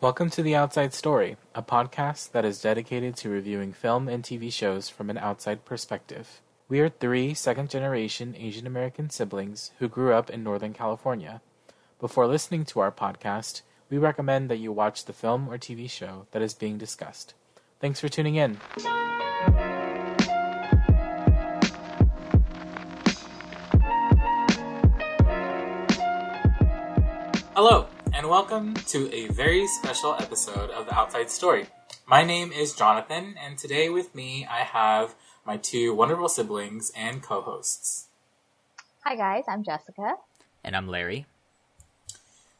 Welcome to The Outside Story, a podcast that is dedicated to reviewing film and TV shows from an outside perspective. We are three second generation Asian American siblings who grew up in Northern California. Before listening to our podcast, we recommend that you watch the film or TV show that is being discussed. Thanks for tuning in. Hello, and welcome to a very special episode of The Outside Story. My name is Jonathan, and today with me I have my two wonderful siblings and co hosts. Hi guys, I'm Jessica. And I'm Larry.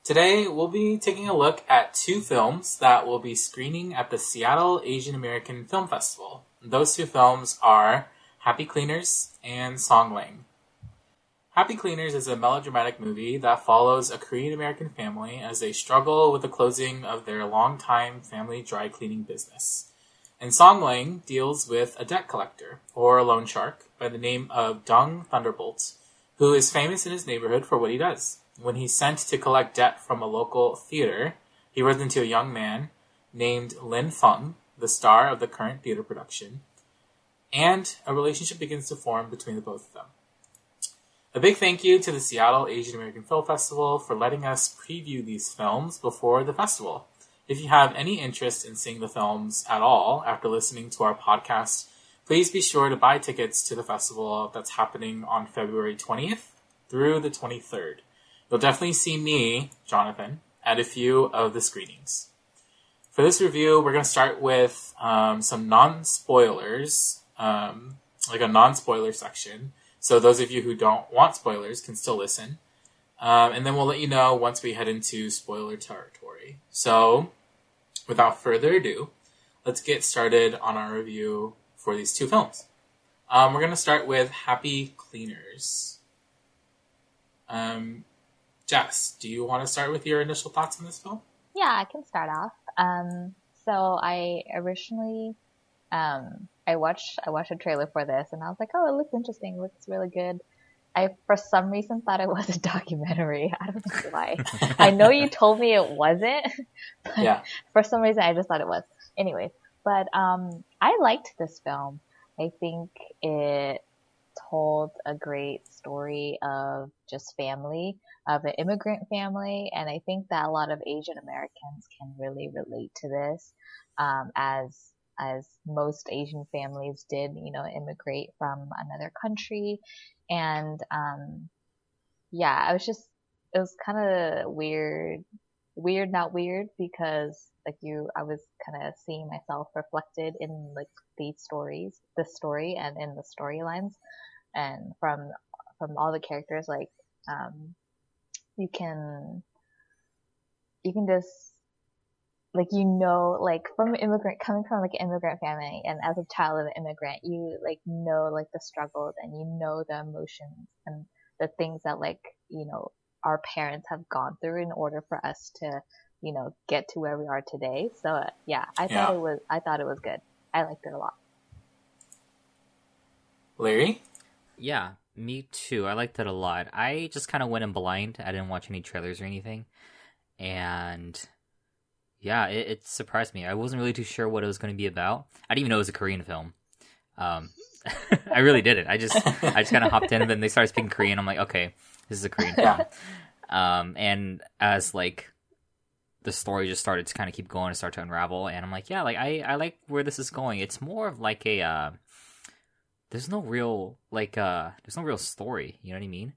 Today we'll be taking a look at two films that will be screening at the Seattle Asian American Film Festival. Those two films are Happy Cleaners and Song Lang. Happy Cleaners is a melodramatic movie that follows a Korean American family as they struggle with the closing of their longtime family dry cleaning business. And Song Lang deals with a debt collector, or a loan shark, by the name of Dung Thunderbolt, who is famous in his neighborhood for what he does. When he's sent to collect debt from a local theater, he runs into a young man named Linh Phung, the star of the current theater production, and a relationship begins to form between the both of them. A big thank you to the Seattle Asian American Film Festival for letting us preview these films before the festival. If you have any interest in seeing the films at all after listening to our podcast, please be sure to buy tickets to the festival that's happening on February 20th through the 23rd. You'll definitely see me, Jonathan, at a few of the screenings. For this review, we're going to start with um, some non spoilers, um, like a non spoiler section. So those of you who don't want spoilers can still listen. Um, and then we'll let you know once we head into spoiler territory. So, without further ado, let's get started on our review for these two films. Um, we're going to start with Happy Cleaners. Um, Jess, do you want to start with your initial thoughts on this film? Yeah, I can start off. Um, so I originally, um, I watched I watched a trailer for this and I was like, oh, it looks interesting. It looks really good. I for some reason thought it was a documentary. I don't know why. I know you told me it wasn't, but Yeah. for some reason I just thought it was. Anyways, but um, I liked this film. I think it told a great story of just family, of an immigrant family, and I think that a lot of Asian Americans can really relate to this, um, as as most Asian families did, you know, immigrate from another country, and um, yeah, I was just it was kind of weird, weird not weird because like you, I was kind of seeing myself reflected in like these stories, the story, and in the storylines, and from from all the characters, like um, you can you can just like you know like from immigrant coming from like an immigrant family and as a child of an immigrant you like know like the struggles and you know the emotions and the things that like you know our parents have gone through in order for us to you know get to where we are today so uh, yeah i thought it was i thought it was good i liked it a lot Larry? Yeah, me too. I liked it a lot. I just kind of went in blind. I didn't watch any trailers or anything. And yeah, it, it surprised me. I wasn't really too sure what it was going to be about. I didn't even know it was a Korean film. Um, I really didn't. I just I just kind of hopped in and then they started speaking Korean. I'm like, okay, this is a Korean film. Um, and as like the story just started to kind of keep going and start to unravel, and I'm like, yeah, like I I like where this is going. It's more of like a uh, there's no real like uh there's no real story. You know what I mean?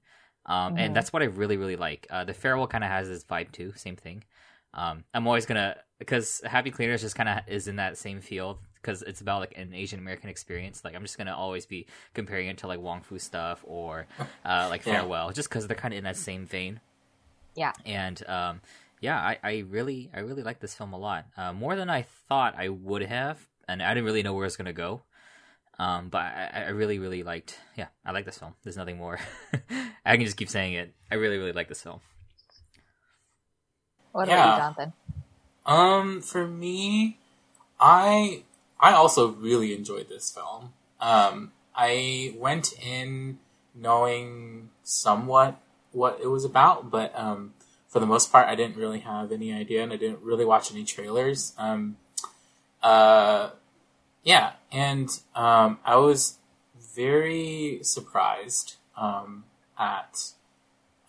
Um, Mhm. and that's what I really really like. Uh, the farewell kind of has this vibe too. Same thing. Um, I'm always gonna because Happy Cleaners just kind of is in that same field because it's about like an Asian American experience. Like I'm just gonna always be comparing it to like Wong Fu stuff or uh, like Yeah. Farewell, just because they're kind of in that same vein. yeah And um, yeah, I, I really I really like this film a lot, uh, more than I thought I would have, and I didn't really know where it's gonna go. Um, but I, I really really liked yeah I like this film. There's nothing more. I can just keep saying it. I really really like this film. What Yeah. about you jonathan Um, for me, I I also really enjoyed this film. Um, I went in knowing somewhat what it was about, but um, for the most part, I didn't really have any idea, and I didn't really watch any trailers. Um, uh, yeah, and um, I was very surprised um, at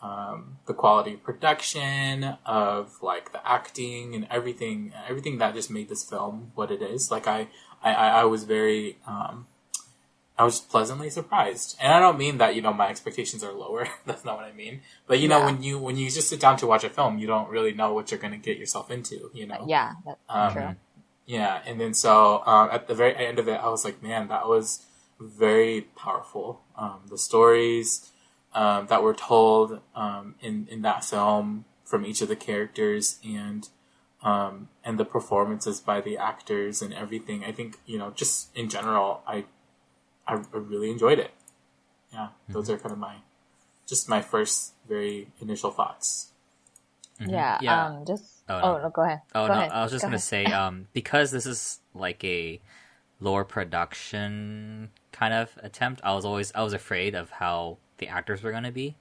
um, the quality of production, of like the acting and everything, everything that just made this film what it is. Like I, I, I was very, um, I was pleasantly surprised, and I don't mean that you know my expectations are lower. That's not what I mean. But you know Yeah. when you when you just sit down to watch a film, you don't really know what you're going to get yourself into. You know. Yeah, that's Um, true. Yeah, and then so um, at the very end of it, I was like, man, that was very powerful. Um, the stories um, that were told um, in in that film from each of the characters and um, and the performances by the actors and everything. I think you know, just in general, I I, I really enjoyed it. Yeah, those are kind of my just my first very initial thoughts. Mhm. Yeah. yeah. Um. Just. Oh, Oh, no. no. Go ahead. Oh go no, ahead. I was just Go gonna ahead. say, um, because this is like a lower production kind of attempt. I was always I was afraid of how the actors were gonna be,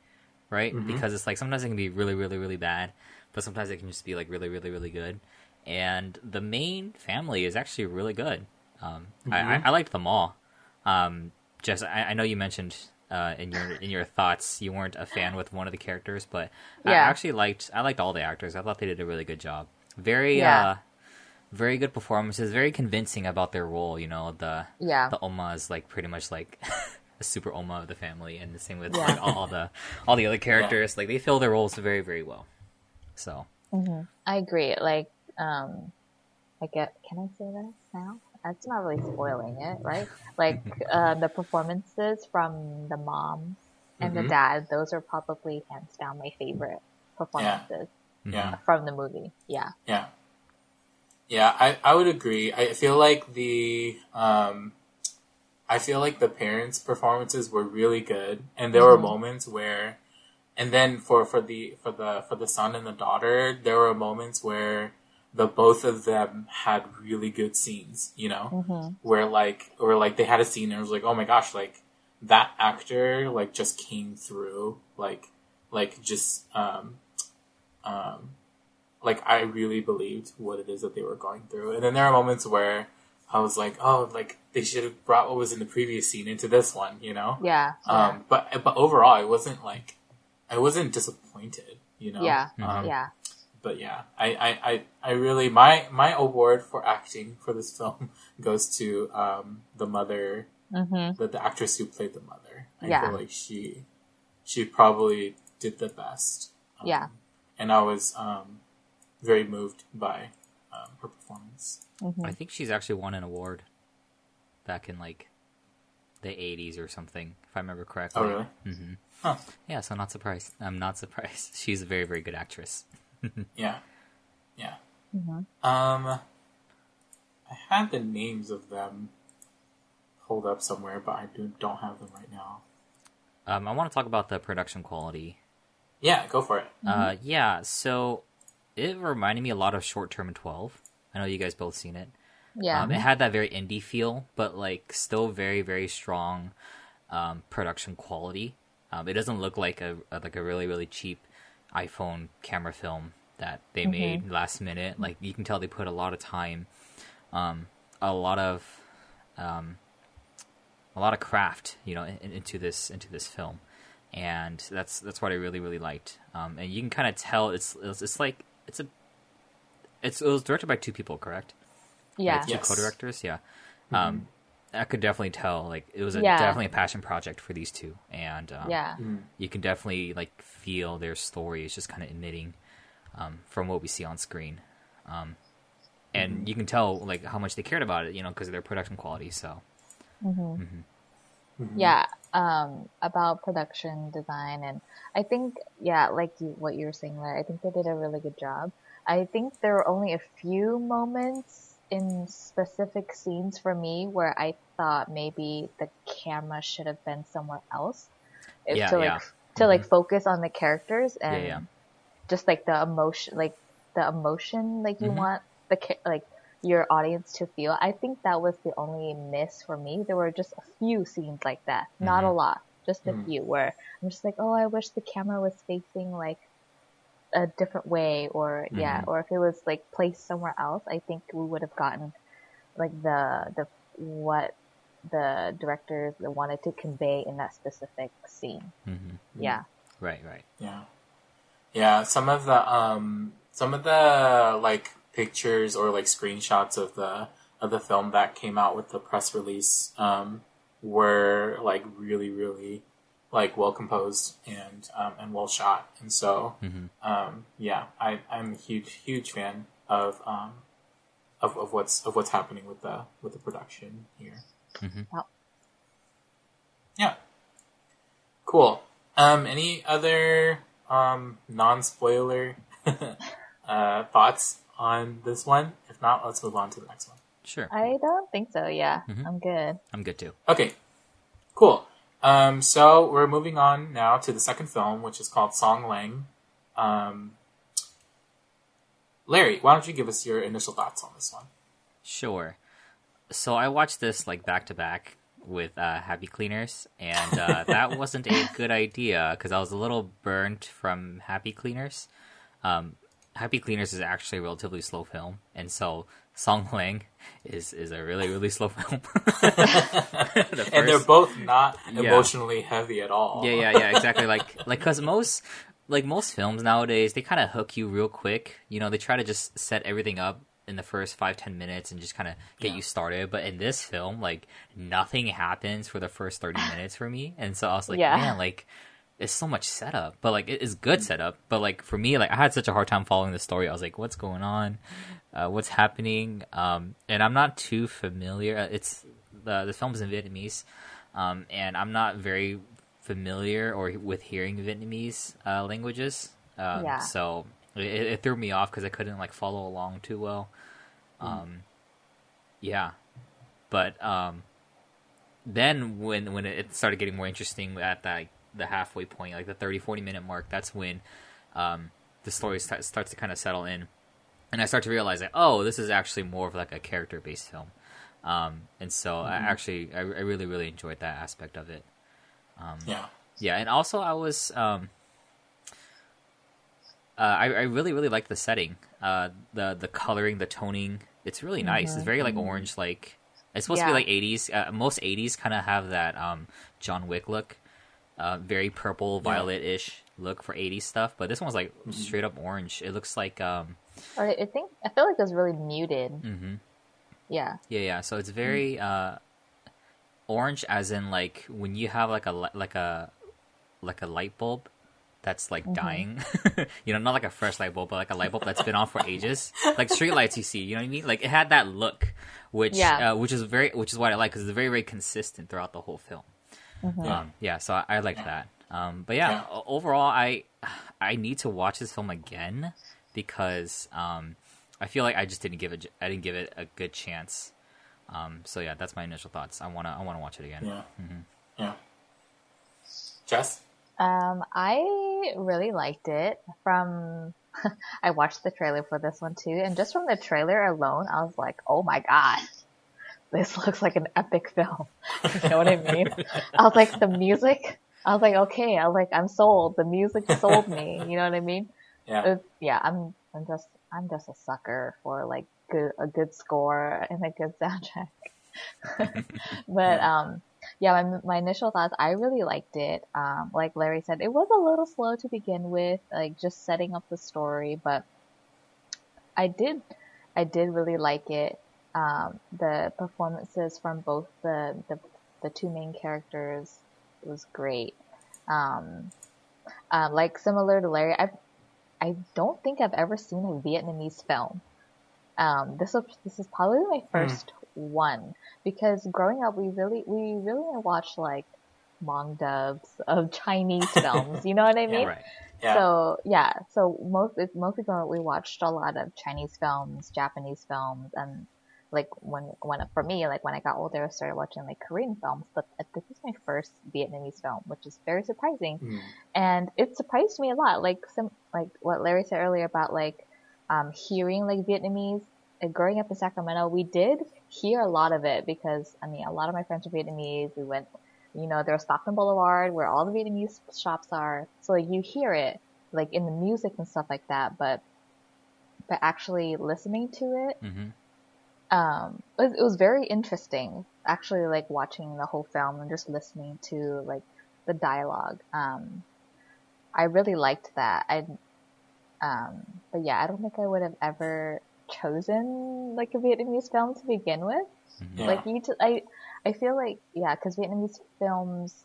right? Mhm. Because it's like sometimes it can be really, really, really bad, but sometimes it can just be like really, really, really good. And the main family is actually really good. Um, I, I. I liked them all. Um, just I, I know you mentioned uh, in your in your thoughts you weren't a fan with one of the characters, but I actually liked I liked all the actors. I thought they did a really good job. Very Yeah. uh, very good performances. Very convincing about their role. You know the Yeah. the Oma is like pretty much like a super Oma of the family, and the same with Yeah. like, all the all the other characters. Like they fill their roles very very well. So hmm I agree. Like, um, I get. Can I say this now? That's not really spoiling it, right? Like, uh, the performances from the mom and the Mhm. dad. Those are probably hands down my favorite performances. Yeah. from the movie. Yeah. Yeah. Yeah, I, I would agree. I feel like the um I feel like the parents' performances were really good and there were Mhm. moments where and then for, for the for the for the son and the daughter, there were moments where the both of them had really good scenes, you know? hmm Where like or like they had a scene and it was like, oh my gosh, like that actor like just came through like like just um um like I really believed what it is that they were going through. And then there are moments where I was like, oh, like they should have brought what was in the previous scene into this one, you know? Yeah. Yeah. Um, but but overall, I wasn't like I wasn't disappointed, you know. Yeah. Um, yeah. But yeah, I, I, I, I really my my award for acting for this film goes to um, the mother, hmm the, the actress who played the mother. I Yeah. feel like she she probably did the best. Um, Yeah. and I was um, very moved by um, her performance. hmm I think she's actually won an award back in like the 80s or something, if I remember correctly. Oh, really? hmm Huh. Yeah, so not surprised. I'm not surprised. She's a very, very good actress. Yeah, yeah. hmm Um, I had the names of them pulled up somewhere, but I do, don't have them right now. Um, I want to talk about the production quality. Yeah, go for it. Uh, yeah, so it reminded me a lot of Short Term 12. I know you guys both seen it. Yeah. Um, it had that very indie feel, but like still very very strong um, production quality. Um, it doesn't look like a, a like a really really cheap iPhone camera film that they made last minute. Like you can tell they put a lot of time, um, a lot of um, a lot of craft, you know, in, into this into this film, and that's that's what I really really liked. Um, and you can kind of tell it's, it's it's like it's a it's it was directed by two people, correct? yeah. Like, two Yes. co-directors. Yeah, um, I could definitely tell like it was a, Yeah. definitely a passion project for these two, and um, Yeah. Mm. you can definitely like feel their story is just kind of emitting um, from what we see on screen, um, and you can tell like how much they cared about it, you know, because of their production quality. So hmm Mhm. yeah um about production design and i think yeah like you, what you were saying there i think they did a really good job i think there were only a few moments in specific scenes for me where i thought maybe the camera should have been somewhere else Yeah, to like yeah. to like focus on the characters and yeah. just like the emotion like the emotion like you Mhm. want the like your audience to feel i think that was the only miss for me there were just a few scenes like that not a Mhm. lot just a Mhm. few where i'm just like oh i wish the camera was facing like a different way or yeah Mhm. or if it was like placed somewhere else i think we would have gotten like the the what the directors wanted to convey in that specific scene hmm yeah Right, right. Yeah. Yeah, some of the um some of the like pictures or like screenshots of the of the film that came out with the press release um were like really really like well composed and um and well shot. And so hmm um yeah, I I'm a huge huge fan of um of, of what's of what's happening with the with the production here. Mhm. Wow. Yeah. Cool. Um, any other um, non spoiler uh, thoughts on this one? If not, let's move on to the next one. Sure. i don't think so yeah Mhm. i'm good I'm good too. Okay, cool. Um, so we're moving on now to the second film, which is called Song Lang. Um, Larry, why don't you give us your initial thoughts on this one? Sure. So I watched this like back to back with uh, Happy Cleaners, and uh, that wasn't a good idea because I was a little burnt from Happy Cleaners. Um, Happy Cleaners is actually a relatively slow film, and so Song Lang is is a really really slow film. The and they're both not Yeah. emotionally heavy at all. Yeah, yeah, yeah, exactly. Like, like, cause most, like most films nowadays, they kind of hook you real quick. You know, they try to just set everything up in the first five ten minutes and just kind of get Yeah. you started. But in this film, like, nothing happens for the first thirty minutes for me, and so I was like, Yeah. man, like. It's so much setup, but like it is good setup. But like for me, like I had such a hard time following the story. I was like, "What's going on? Uh, what's happening?" Um, and I'm not too familiar. uh, It's the the film's in Vietnamese, um, and I'm not very familiar or with hearing Vietnamese uh, languages. Um, Yeah. So it, it threw me off because I couldn't like follow along too well. Um, yeah, but um, then when when it started getting more interesting at that the halfway point, like the 30, 40 minute mark, that's when um, the story sta- starts to kind of settle in, and I start to realize that oh, this is actually more of like a character based film. Um, and so I actually I, I really really enjoyed that aspect of it. Um, yeah. yeah, and also I was um, uh, I, I really really like the setting, uh, the the coloring, the toning. It's really nice. It's very like orange, like it's supposed to be like '80s. Uh, most '80s kind of have that um, John Wick look, uh, very purple, violet-ish look for '80s stuff. But this one's like straight up orange. It looks like um, i think i feel like it was really muted mhm. yeah Yeah, yeah. So it's very uh, orange, as in like when you have like a like a like a light bulb that's like dying. you know, not like a fresh light bulb, but like a light bulb that's been on for ages, like street lights you see. You know what I mean? Like it had that look, which Yeah. uh, which is very which is what I like because it's very very consistent throughout the whole film. Yeah. Um, yeah, so I, I like that. Um, but yeah, Yeah. overall, I I need to watch this film again because um, I feel like I just didn't give it I didn't give it a good chance. Um, so yeah, that's my initial thoughts. I wanna I wanna watch it again. Yeah. Mm-hmm. Yeah. Jess? Um, I really liked it. From I watched the trailer for this one too, and just from the trailer alone, I was like, "Oh my god, this looks like an epic film." you know what I mean? I was like, the music. I was like, okay. I was like, I'm sold. The music sold me. You know what I mean? Yeah. Yeah, I'm. I'm just. I'm just a sucker for like good a good score and a good soundtrack. but um, yeah, my my initial thoughts. I really liked it. Um, like Larry said, it was a little slow to begin with, like just setting up the story, but I did. I did really like it. Um, the performances from both the, the the two main characters was great. Um, uh, like similar to Larry, I I don't think I've ever seen a Vietnamese film. Um, this was this is probably my first one because growing up we really we really watched like Hmong dubs of Chinese films. You know what I mean? Right. Yeah. So yeah, so most it's mostly we watched a lot of Chinese films, Japanese films, and like when when for me like when I got older I started watching like Korean films. But this is my first Vietnamese film, which is very surprising, Mm. and it surprised me a lot. Like some like what Larry said earlier about like um, hearing like Vietnamese. Uh, growing up in Sacramento, we did hear a lot of it because I mean a lot of my friends are Vietnamese. We went you know, there's Stockton Boulevard where all the Vietnamese shops are. So like, you hear it, like in the music and stuff like that, but but actually listening to it, hmm um, it was, it was very interesting. Actually, like watching the whole film and just listening to like the dialogue. Um, I really liked that. I, um, but yeah, I don't think I would have ever chosen like a Vietnamese film to begin with. Yeah. Like you, t- I, I feel like yeah, because Vietnamese films,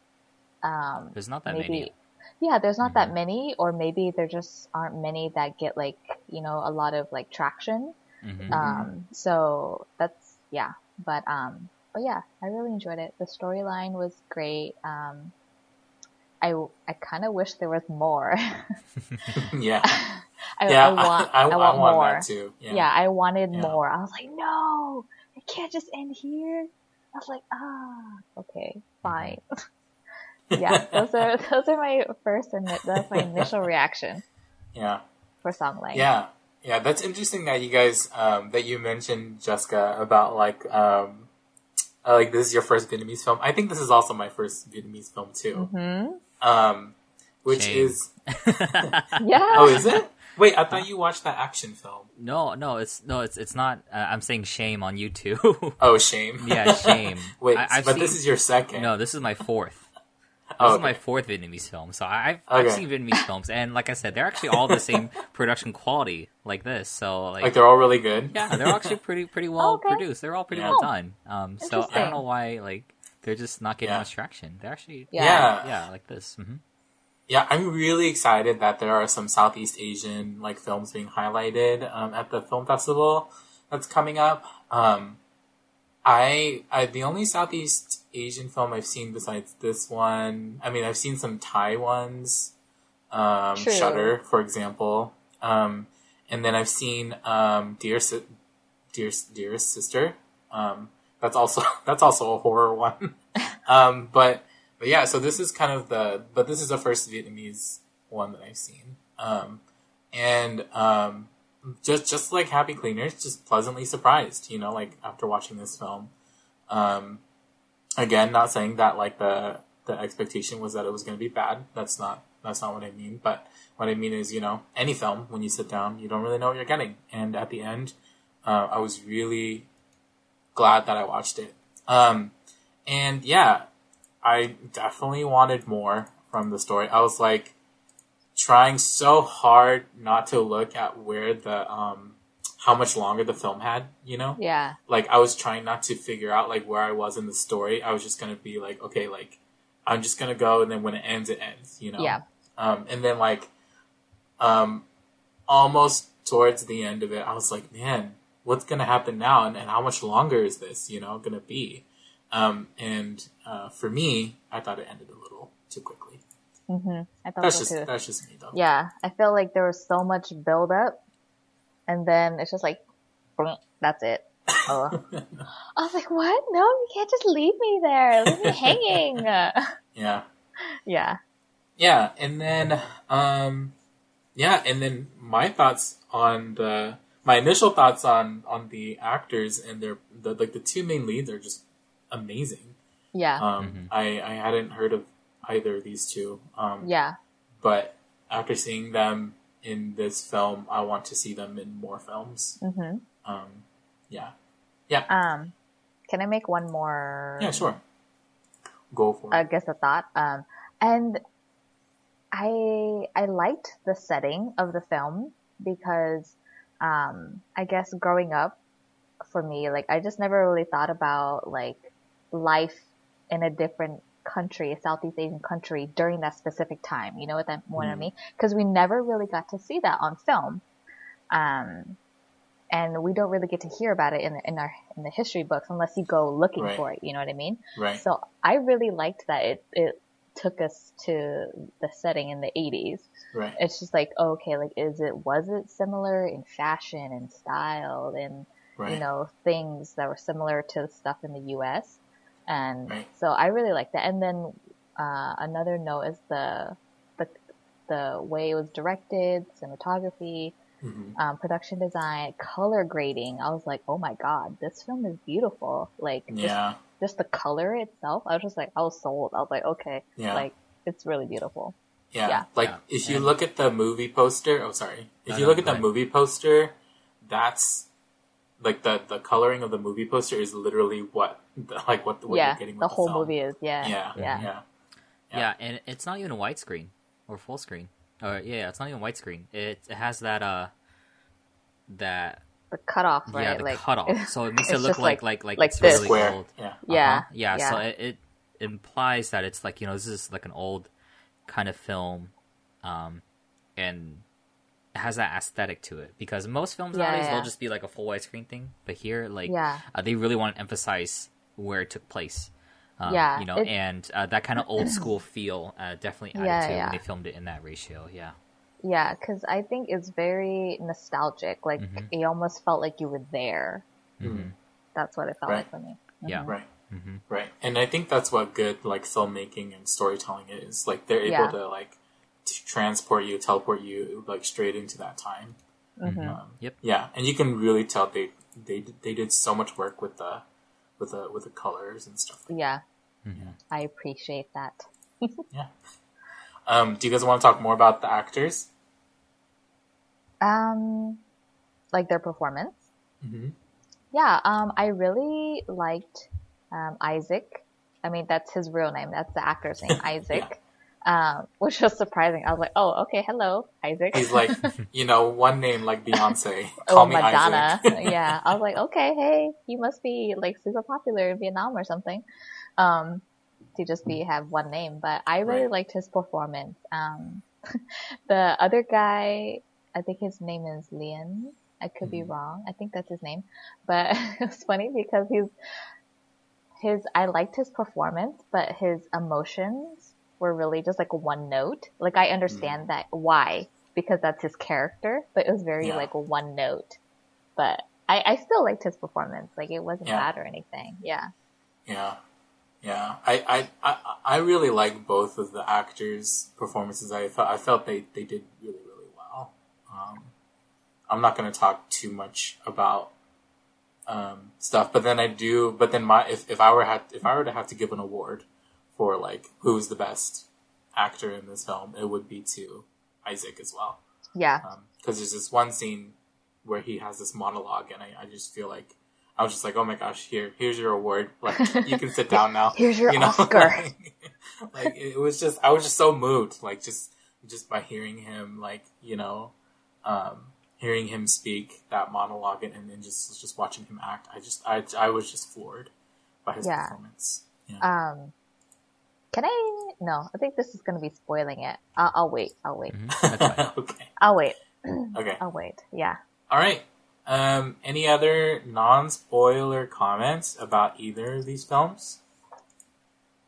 um, There's not that maybe many. yeah there's not Mhm. that many or maybe there just aren't many that get like you know a lot of like traction hmm um so that's yeah but um but yeah i really enjoyed it. The storyline was great. Um i i kind of wish there was more. Yeah, I, yeah. I want I, I, want, want more. that too. Yeah, yeah. i wanted Yeah. more. I was like no it can't just end here. I was like ah okay fine. Yeah those are those are my first and that's my initial reaction yeah. for Song Lang Yeah, yeah, that's interesting that you guys um, that you mentioned Jessica about like um, uh, like this is your first Vietnamese film. I think this is also my first Vietnamese film too. hmm Um, which Shame. is yeah oh, is it? Wait, I thought you watched that action film. no, no, it's no, it's it's not. Uh, I'm saying shame on you two. Oh, shame. yeah, shame. Wait, I, I've but seen, this is your second. no, this is my fourth. This Oh, is my fourth Vietnamese film, so I- I've, I've seen Vietnamese films, and like I said, they're actually all the same production quality, like this. So like, like they're all really good. yeah, they're actually pretty pretty well Okay. produced. They're all pretty Yeah. well done. Um, so I don't know why like they're just not getting Yeah. much traction. They're actually Yeah. Yeah. yeah, like this. hmm Yeah, I'm really excited that there are some Southeast Asian like films being highlighted um, at the film festival that's coming up. Um, I, I the only Southeast Asian film I've seen besides this one. I mean, I've seen some Thai ones, um, True. Shutter, for example, um, and then I've seen um, Dear Si- Dear Dearest Sister. Um, that's also that's also a horror one. um, but but yeah, so this is kind of the but this is the first Vietnamese one that I've seen. Um, and um, just just like Happy Cleaners, just pleasantly surprised, you know, like after watching this film. Um, again, not saying that like the the expectation was that it was going to be bad. That's not that's not what I mean. But what I mean is, you know, any film when you sit down, you don't really know what you're getting. And at the end, uh, I was really glad that I watched it. Um, and yeah, I definitely wanted more from the story. I was like trying so hard not to look at where the um how much longer the film had, you know? yeah Like I was trying not to figure out like where I was in the story. I was just gonna be like, okay, like I'm just gonna go and then when it ends it ends, you know? yeah Um and then like um almost towards the end of it, I was like, man, what's gonna happen now and, and how much longer is this, you know, gonna be? Um and uh for me, I thought it ended a little too quickly. Mm-hmm. i thought That's so just too that's just me though. yeah i feel like there was so much build up and then it's just like that's it oh. i was like what no you can't just leave me there leave me hanging yeah. yeah Yeah, and then um yeah, and then my thoughts on the my initial thoughts on on the actors and their the like the two main leads are just amazing. yeah Um Mhm. I I hadn't heard of either of these two. Um yeah but after seeing them in this film, I want to see them in more films. hmm Um yeah. Yeah. Um can i make one more Yeah, sure. Go for I it. I guess a thought. Um, and I I liked the setting of the film because um, I guess growing up for me, like I just never really thought about like life in a different country, a Southeast Asian country during that specific time. You know what that what I mean? Because we never really got to see that on film. Um, and we don't really get to hear about it in in our in the history books unless you go looking Right. for it. You know what I mean? Right. So I really liked that it it took us to the setting in the 80s. Right. It's just like okay, like is it was it similar in fashion and style and Right. you know things that were similar to the stuff in the U.S. And Right. so I really liked that. And then uh, another note is the the the way it was directed, cinematography, Mhm. um, production design, color grading. I was like, oh my god, this film is beautiful. Like just Yeah. just the color itself, I was just like, I was sold. I was like, okay, Yeah. like it's really beautiful. Yeah, Yeah. like Yeah. if you And- look at the movie poster. Oh, sorry. If No, you no, look at go the ahead. movie poster, that's like the the coloring of the movie poster is literally what like what, what yeah, you're getting. With the the, whole film. movie is yeah, Yeah, yeah, yeah, Yeah. Yeah. and it's not even a widescreen or full screen. Or yeah, it's not even widescreen. It it has that uh that The cutoff, right? yeah the like cutoff, so it makes it look like like- like like, like it's this. really Square. old. Yeah. yeah, Uh-huh. yeah, yeah. So it, it implies that it's like you know this is like an old kind of film, um, and it has that aesthetic to it because most films Yeah, nowadays yeah. they'll just be like a full widescreen thing, but here like yeah, uh, they really want to emphasize where it took place. Um, Yeah, you know, it- and uh, that kind of old school feel uh, definitely added Yeah, to yeah. when they filmed it in that ratio. Yeah, yeah. Because I think it's very nostalgic. Like Mhm. it almost felt like you were there. Mhm. That's what it felt Right. like for me. yeah, Right. hmm Right. And I think that's what good like filmmaking and storytelling is. Like they're Yeah. able to like t- transport you, teleport you like straight into that time. hmm Um, Yep. Yeah, and you can really tell they they they did so much work with the with the with the colors and stuff. Yeah, hmm I appreciate that. Yeah. Um, do you guys want to talk more about the actors? Um, like their performance. Mm-hmm. Yeah, um, I really liked um, Isaac. I mean, that's his real name. That's the actor's name, Isaac. Um, which was surprising. I was like, oh, okay, hello, Isaac. He's like, you know, one name like Beyonce. oh, Call me Madonna. Isaac. yeah, I was like, okay, hey, you must be like super popular in Vietnam or something. Um, to just be have one name, but I really Right. liked his performance. Um, the other guy, I think his name is Lian. I could be Mhm. wrong. I think that's his name, but it's funny because he's his. I liked his performance, but his emotions were really just like one note. Like I understand that why because that's his character, but it was very Yeah. like one note. But I, I still liked his performance. Like it wasn't Yeah. bad or anything. Yeah. Yeah, yeah. I, I, I, I really like both of the actors' performances. I thought I felt they, they did really really well. Um, I'm not going to talk too much about um, stuff, but then I do. But then my if, if I were had if I were to have to give an award for like who's the best actor in this film, it would be to Isaac as well. Yeah. because there's this one scene where he has this monologue, and I, I just feel like I was just like, oh my gosh, here, here's your award. Like you can sit down now. Here's your you know? Oscar. like it was just, I was just so moved, like just just by hearing him, like you know, um, hearing him speak that monologue, and, and then just just watching him act. I just, I, I was just floored by his Yeah. performance. Yeah. Um, can I? No, I think this is going to be spoiling it. I'll, I'll wait. I'll wait. hmm okay. I'll wait. Okay. I'll wait. Yeah. All right. Um, any other non-spoiler comments about either of these films?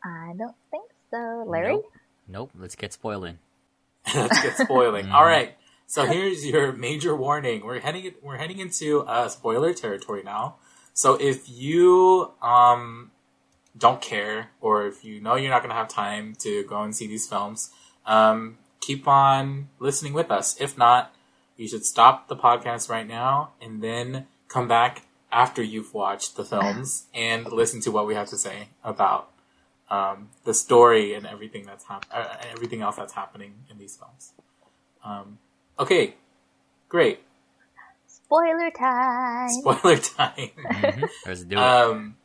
I don't think so. Larry? Nope. Nope. Let's get spoiling. Let's get spoiling. Mhm. All right. So here's your major warning. We're heading we're heading into uh, spoiler territory now. So if you um don't care, or if you know you're not going to have time to go and see these films, um, keep on listening with us. If not, you should stop the podcast right now and then come back after you've watched the films and listen to what we have to say about um, the story and everything that's hap- uh, everything else that's happening in these films. Um, okay, great. Spoiler time. Spoiler time. Mhm. Let's do it. um,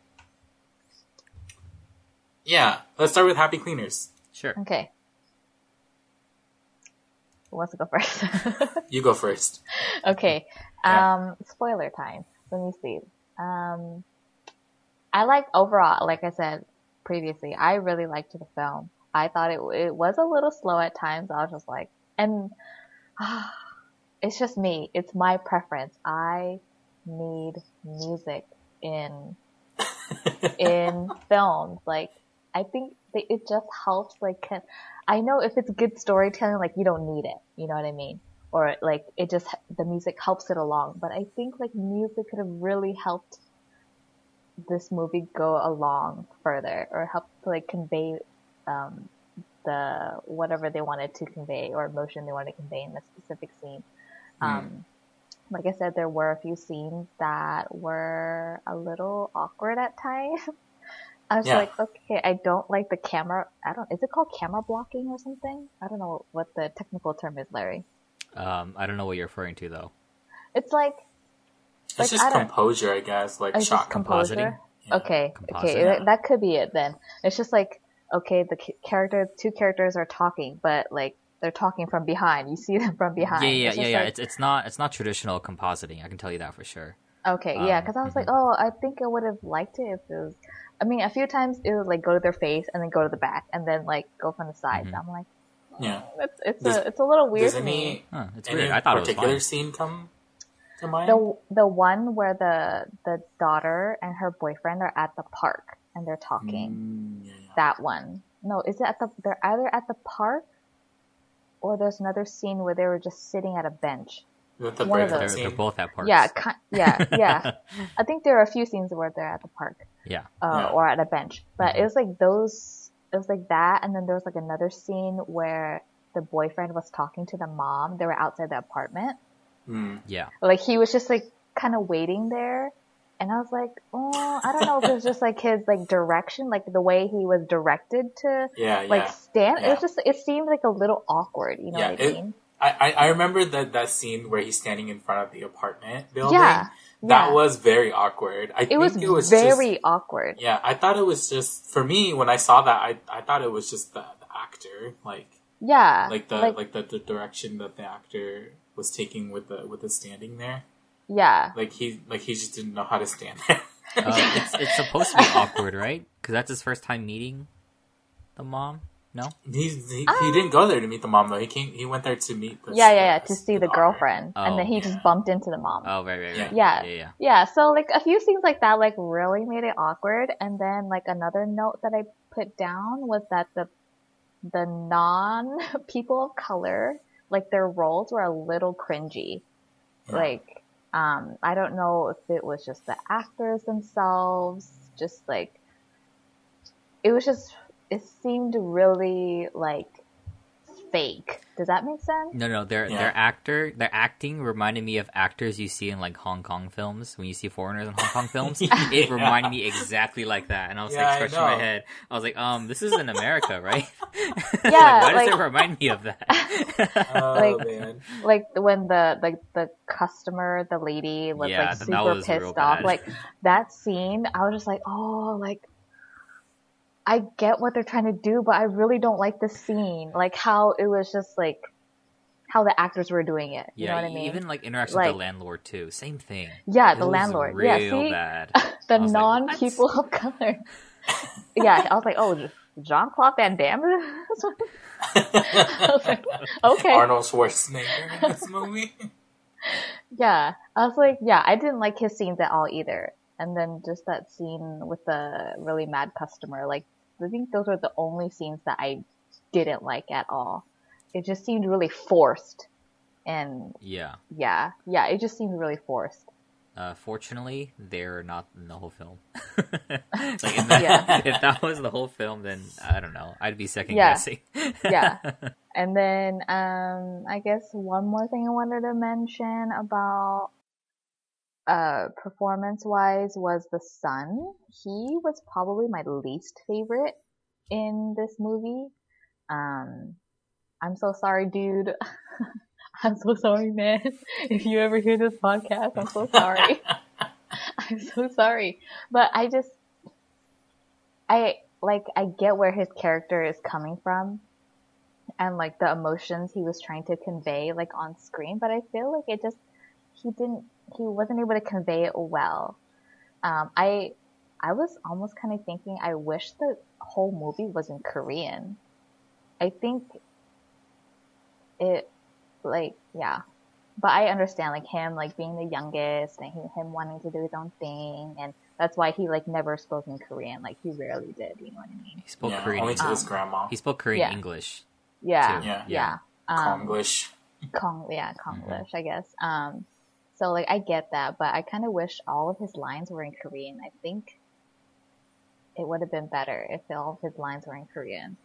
yeah, let's start with Happy Cleaners. sure. okay. Who wants to go first? You go first. okay. Yeah. Um, spoiler time. Let me see. Um, I like overall, like I said previously, I really liked the film. I thought it it was a little slow at times. I was just like, and it's just me. It's my preference. I need music in in films. Like, I think that it just helps. Like, can, I know if it's good storytelling, like you don't need it. You know what I mean? Or like it just the music helps it along. But I think like music could have really helped this movie go along further, or help to like convey um, the whatever they wanted to convey or emotion they wanted to convey in the specific scene. Um, like I said, there were a few scenes that were a little awkward at times. I was Yeah. like, okay, I don't like the camera. I don't. Is it called camera blocking or something? I don't know what the technical term is, Larry. Um, I don't know what you're referring to though. It's like It's Like, just I composure, I guess, like It's shot just compositing. Yeah. okay, Composite. okay, that, that could be it then. It's just like okay, the character, two characters are talking, but like they're talking from behind. You see them from behind. Yeah, yeah, It's yeah, yeah. like- It's it's not it's not traditional compositing. I can tell you that for sure. Okay, yeah, Um, because I was like, mhm. oh, I think I would have liked it if it was. I mean, a few times it would like go to their face and then go to the back and then like go from the sides. Mhm. I'm like, Yeah. it's it's Does- a it's a little weird Does to me. any, Huh, it's any weird. I thought it was particular scene come to mind? The the one where the the daughter and her boyfriend are at the park and they're talking. Mm, yeah, yeah. That one. No, is it at the? They're either at the park, or there's another scene where they were just sitting at a bench. With the one of break They're, those. they're both at parks. Yeah, ki- yeah, yeah. I think there are a few scenes where they're at the park. Yeah. uh, Yeah. or at a bench. But Mhm. it was like those, it was like that, and then there was like another scene where the boyfriend was talking to the mom. They were outside the apartment. Mm. Yeah. Like he was just like kind of waiting there. And I was like, oh, I don't know if it was just like his like direction, like the way he was directed to Yeah, yeah. like stand. It was just, it seemed like a little awkward. You know Yeah, what I it- mean? I, I, I remember that, that scene where he's standing in front of the apartment building. Yeah. That yeah. was very awkward. I it think was, it was very just, awkward. Yeah, I thought it was just for me when I saw that. I I thought it was just the, the actor, like Yeah. like the like, the, the direction that the actor was taking with the with the standing there. yeah. Like he like he just didn't know how to stand there. Uh, it's it's supposed to be awkward, right? Because that's his first time meeting the mom. No. He's, he he didn't go there to meet the mom though. He came he went there to meet. The, Yeah, yeah, yeah, the- to see the daughter. girlfriend. and Oh, then he yeah. just bumped into the mom. Oh, right, right, right. Yeah. yeah, yeah. Yeah, so like a few things like that like really made it awkward and then like another note that I put down was that the the non people of color like their roles were a little cringy. Yeah. Like um I don't know if it was just the actors themselves just like it was just it seemed really like fake. Does that make sense? No, no, their Yeah. their actor, their acting reminded me of actors you see in like Hong Kong films. When you see foreigners in Hong Kong films, it reminded me exactly like that. And I was Yeah, like scratching my head. I was like, um, this is in America, right? Yeah, why does it remind me of that? Oh Like- man. like when the like the customer, the lady was Yeah, like super was pissed off. Like that scene, I was just like, oh, like I get what they're trying to do, but I really don't like the scene. Like how it was just like how the actors were doing it. You yeah, know what I mean? even like interaction Like- with the landlord too. Same thing. yeah, It the was landlord. Real yeah, see bad. the I was like, non people of color. yeah, I was like, oh, Jean Claude Van Damme. I was like, okay. Arnold Schwarzenegger in this movie. Yeah, I was like, yeah, I didn't like his scenes at all either. And then just that scene with the really mad customer, like, I think those were the only scenes that I didn't like at all. It just seemed really forced. And Yeah. yeah, yeah, it just seemed really forced. Uh, fortunately, they're not in the whole film. like if that, Yeah. if that was the whole film, then I don't know. I'd be second Yeah. guessing. Yeah. And then, um, I guess one more thing I wanted to mention about, uh, performance wise was the son. He was probably my least favorite in this movie. Um, I'm so sorry, dude. I'm so sorry, man. If you ever hear this podcast, I'm so sorry. I'm so sorry. But I just, I, like, I get where his character is coming from and like the emotions he was trying to convey like on screen, but I feel like it just, he didn't, he wasn't able to convey it well. Um, I, I was almost kind of thinking I wish the whole movie was in Korean. I think it, like, yeah. But I understand like him like being the youngest and he, him wanting to do his own thing and that's why he like never spoke in Korean. Like he rarely did, you know what I mean? he spoke yeah, Korean. only to his Um, grandma. he spoke Korean Yeah. English. Yeah. too. Yeah. Yeah. Um, Konglish. Kong, yeah, Mm-hmm. Konglish, I guess. Um, so like I get that, but I kind of wish all of his lines were in Korean. I think it would have been better if all of his lines were in Korean.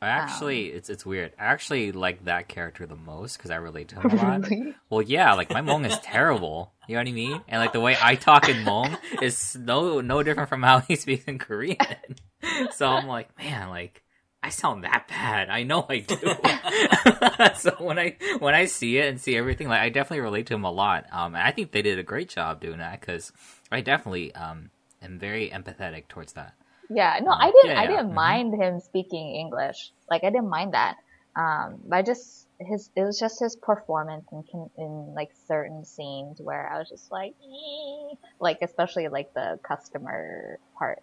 I actually, um, it's it's weird. I actually like that character the most because I relate to him a lot. really? Well, yeah, like my Hmong is terrible. You know what I mean? And like the way I talk in Hmong is no no different from how he speaks in Korean. so I'm like, man, like I sound that bad. I know I do. so when I when I see it and see everything, like I definitely relate to him a lot. Um, and I think they did a great job doing that because I definitely um am very empathetic towards that. Yeah, no, I didn't. Yeah, I didn't Mhm. mind him speaking English. Like I didn't mind that. Um, but I just his it was just his performance in in like certain scenes where I was just like, like especially like the customer part,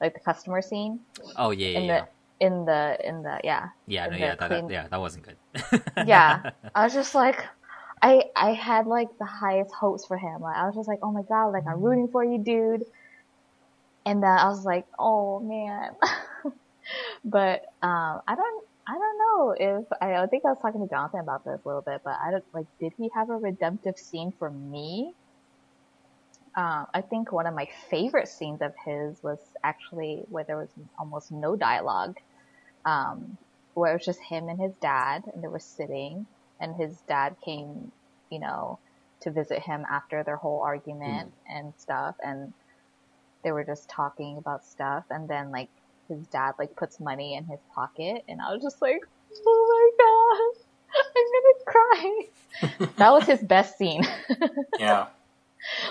like the customer scene Oh yeah, yeah, yeah. the in the in the yeah. Yeah, no, yeah, that, that, yeah, that wasn't good. Yeah. I was just like, I I had like the highest hopes for him. Like I was just like, oh my god, like I'm rooting for you, dude. And then I was like, oh man. but um, I don't I don't know if I, I think I was talking to Jonathan about this a little bit, but I don't like did he have a redemptive scene for me? Um, I think one of my favorite scenes of his was actually where there was almost no dialogue. Um, where it was just him and his dad, and they were sitting, and his dad came, you know, to visit him after their whole argument and stuff, and they were just talking about stuff, and then like his dad like puts money in his pocket, and I was just like, oh my god, I'm gonna cry. that was his best scene. Yeah.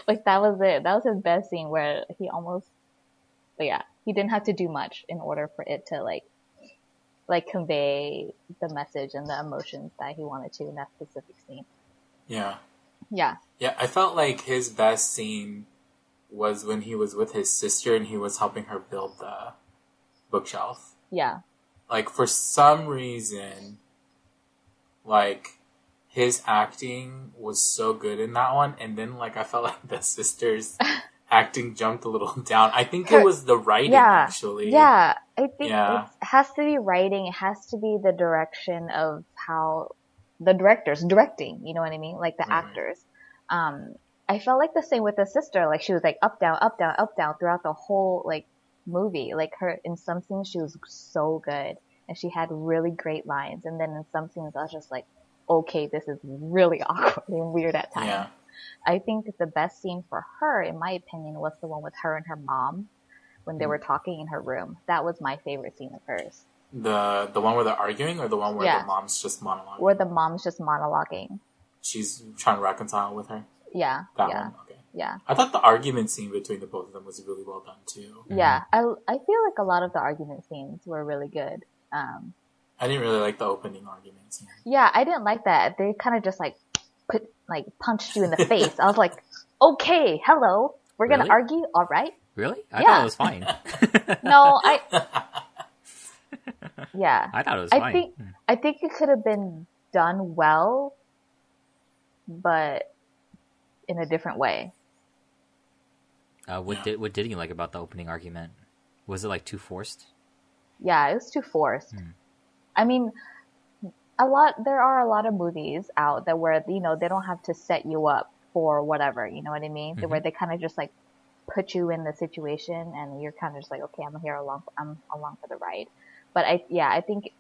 like that was it. That was his best scene where he almost, but yeah, he didn't have to do much in order for it to like, like convey the message and the emotions that he wanted to in that specific scene. Yeah. Yeah, Yeah, I felt like his best scene was when he was with his sister and he was helping her build the bookshelf. yeah, Like for some reason, like his acting was so good in that one, and then like I felt like the sisters acting jumped a little down. I think it was the writing yeah, actually. yeah. I think Yeah. it has to be writing. It has to be the direction of how the directors directing. You know what I mean? Like the Mhm. actors. Um, I felt like the same with the sister. Like she was like up down up down up down throughout the whole like movie. Like her in some scenes she was so good and she had really great lines, and then in some scenes I was just like, okay, this is really awkward and weird at times. Yeah. I think the best scene for her, in my opinion, was the one with her and her mom when they Mm. were talking in her room. That was my favorite scene of hers, The the one where they're arguing or the one where Yeah. the mom's just monologuing? where the mom's just monologuing. She's trying to reconcile with her. Yeah, That yeah, one. Okay. yeah, I thought the argument scene between the both of them was really well done too. yeah. I I feel like a lot of the argument scenes were really good. Um, I didn't really like the opening argument scene. yeah, I didn't like that. They kind of just like put like punched you in the face. I was like, okay, hello, we're gonna Really? argue, all right? Really? I Yeah. thought it was fine. No, I yeah. I thought it was I fine. think- I think it could have been done well, but in a different way. Uh, what did what did you like about the opening argument? Was it like too forced? Yeah, it was too forced. Hmm. I mean, a lot. There are a lot of movies out that where you know they don't have to set you up for whatever. You know what I mean? Mhm. Where they kind of just like put you in the situation, and you're kind of just like, okay, I'm here along. I'm along for the ride. But I, yeah, I think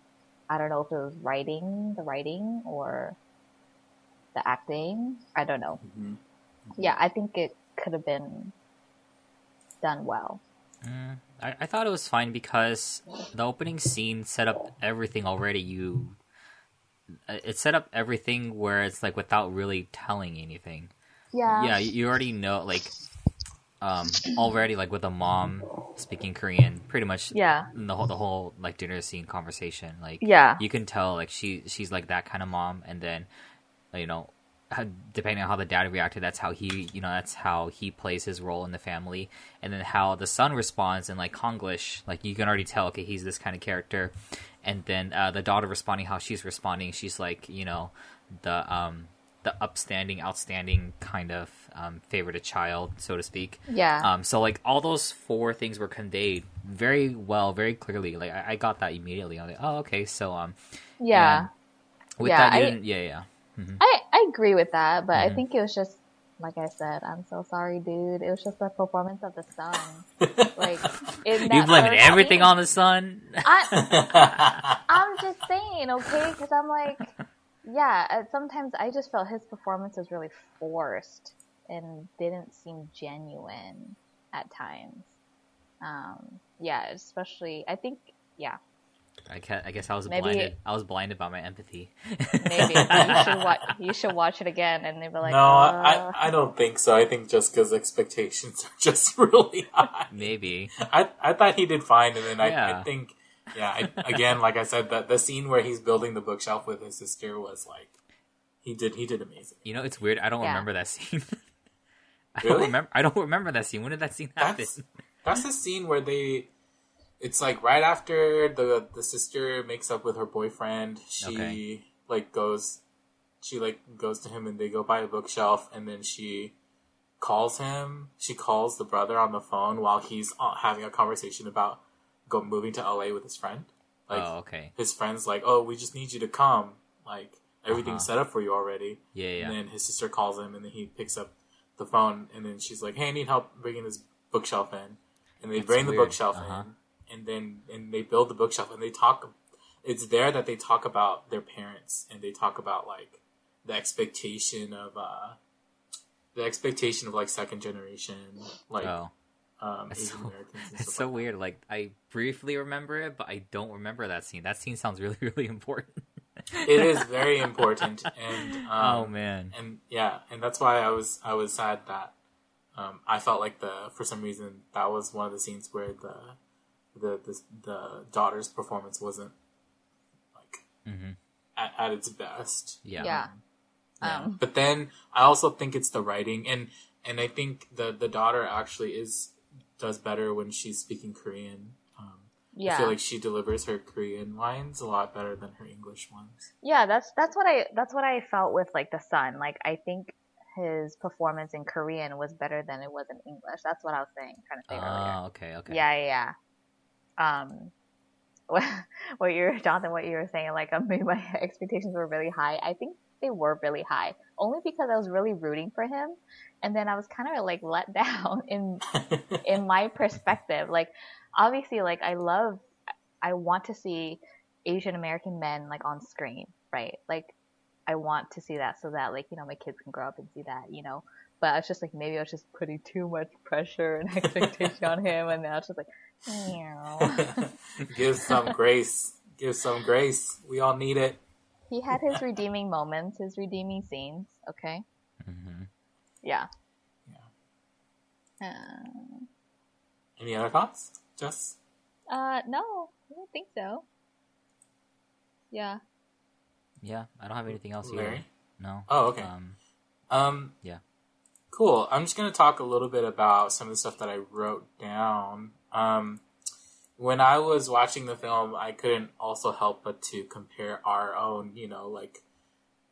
I don't know if it was writing, the writing, or the acting. I don't know. Mhm. Yeah, I think it could have been done well. Mm, I, I thought it was fine because the opening scene set up everything already. You, uh, it set up everything where it's like without really telling anything. Yeah. Yeah, you already know like, um, already like with the mom speaking Korean, pretty much. Yeah. in The whole the whole like dinner scene conversation, like Yeah. you can tell like she she's like that kind of mom, and then you know. Depending on how the dad reacted, that's how he, you know, that's how he plays his role in the family, and then how the son responds in like Konglish, like you can already tell, okay, he's this kind of character, and then uh, the daughter responding how she's responding, she's like, you know, the um the upstanding, outstanding kind of um, favorited child, so to speak. Yeah. Um, so like all those four things were conveyed very well, very clearly. Like I, I got that immediately. I was like, oh, okay. So um, yeah. with Yeah, that, you I- didn't, yeah, yeah. hmm I, I agree with that, but I Mhm. think it was just like I said, I'm so sorry, dude. It was just the performance of the son. Like, in You blaming everything on the son? I, I'm just saying, okay? Because I'm like, yeah. uh, Sometimes I just felt his performance was really forced and didn't seem genuine at times. Um, yeah, especially I think, yeah, I, ca- I guess I was Maybe- blinded. I was blinded by my empathy. maybe you should watch. You should watch it again, and they'd be like, no, uh, I, I don't think so. I think just because expectations are just really high. Maybe. I, I thought he did fine, and then I, I think, yeah, I, again, like I said, that the scene where he's building the bookshelf with his sister was like, he did he did amazing. You know, it's weird. I don't Yeah. remember that scene. I Really? don't remember. I don't remember that scene. When did that scene happen? That's that's the scene where they. It's like right after the the sister makes up with her boyfriend. She Okay. like goes, she like goes to him and they go by a bookshelf and then she calls him. She calls the brother on the phone while he's uh, having a conversation about go moving to LA with his friend. Like oh, okay. his friend's like, "Oh, we just need you to come. Like everything's Uh-huh. set up for you already." Yeah, yeah. And then his sister calls him, and then he picks up the phone, and then she's like, "Hey, I need help bringing this bookshelf in." And they That's bring the bookshelf Uh-huh. in, and then and they build the bookshelf, and they talk. It's there that they talk about their parents, and they talk about like the expectation of uh the expectation of like second generation, like oh, um, That's Asian so- Americans. It's so like that. weird. Like I briefly remember it, but I don't remember that scene. That scene sounds really, really important. It is very important, and um, oh man. and yeah, and that's why I was I was sad that um, I felt like the for some reason that was one of the scenes where the the the, the daughter's performance wasn't like hmm at, at its best. Yeah. Yeah. Yeah. Um. but then I also think it's the writing, and and I think the the daughter actually is does better when she's speaking Korean. Um, yeah, I feel like she delivers her Korean lines a lot better than her English ones. yeah. That's that's what I that's what I felt with like the son. Like I think his performance in Korean was better than it was in English. That's what I was saying, trying to say earlier. Oh, okay, okay. Yeah, yeah, yeah. Um, what, what you're, Jonathan, what you were saying, like, um, maybe my expectations were really high. I think they were really high, only because I was really rooting for him, and then I was kind of like let down in in my perspective. Like, obviously, like I love, I want to see Asian American men like on screen, right? Like, I want to see that so that like you know my kids can grow up and see that, you know. But I was just like maybe I was just putting too much pressure and expectation on him, and I was just like. Give some grace. Give some grace. We all need it. He had his redeeming moments, his redeeming scenes. Okay, hmm yeah. Yeah. Uh, Any other thoughts? Jess? uh, no, I don't think so. Yeah. Yeah, I don't have anything else either. Larry? No. Oh, okay. Um, Um, Yeah. Cool. I'm just going to talk a little bit about some of the stuff that I wrote down. Um, when I was watching the film, I couldn't also help but to compare our own, you know, like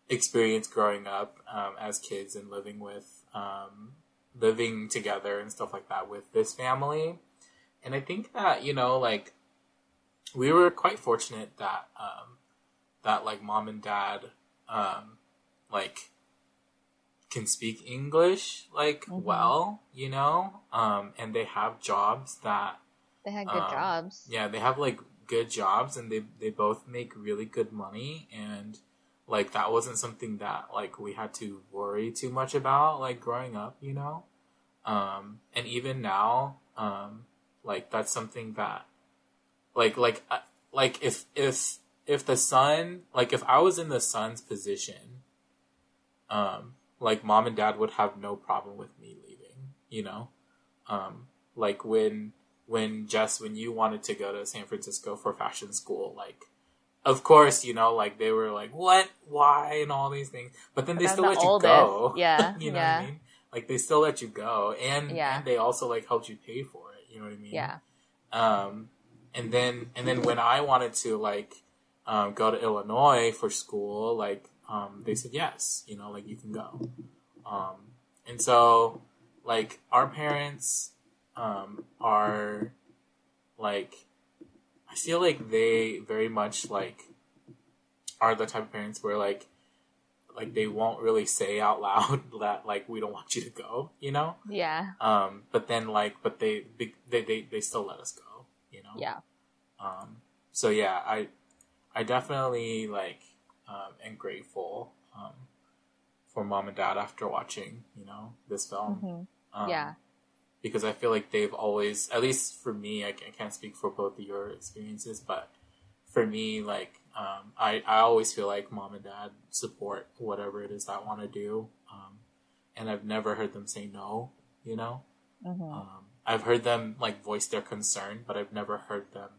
experience growing up um, as kids and living with, um, living together and stuff like that with this family. And I think that, you know, like we were quite fortunate that, um, that like mom and dad, um, like can speak English like Mhm. well, you know, um, and they have jobs that They had good Um, jobs. yeah, they have like good jobs and they they both make really good money and like that wasn't something that like we had to worry too much about like growing up, you know. Um and even now um like that's something that like like uh, like if if if the son like if I was in the son's position um like mom and dad would have no problem with me leaving, you know. Um like when when Jess, when you wanted to go to San Francisco for fashion school, like, of course, you know, like they were like, what, why, and all these things, but then But they still the let you go. Yeah, you know yeah. what I mean? Like they still let you go, and Yeah. and they also like helped you pay for it. You know what I mean? Yeah. Um, and then and then when I wanted to like um, go to Illinois for school, like um, they said yes, you know, like you can go. Um, and so like our parents um, are like I feel like they very much like are the type of parents where like like they won't really say out loud that like we don't want you to go, you know. Yeah. Um, but then like, but they they they they still let us go, you know. Yeah. Um, so yeah, I I definitely like um, am grateful um, for mom and dad after watching you know this film. hmm Um, yeah. Because I feel like they've always, at least for me, I, I can't speak for both of your experiences, but for me, like, um, I, I always feel like mom and dad support whatever it is I want to do. Um, and I've never heard them say no, you know? hmm Um, I've heard them, like, voice their concern, but I've never heard them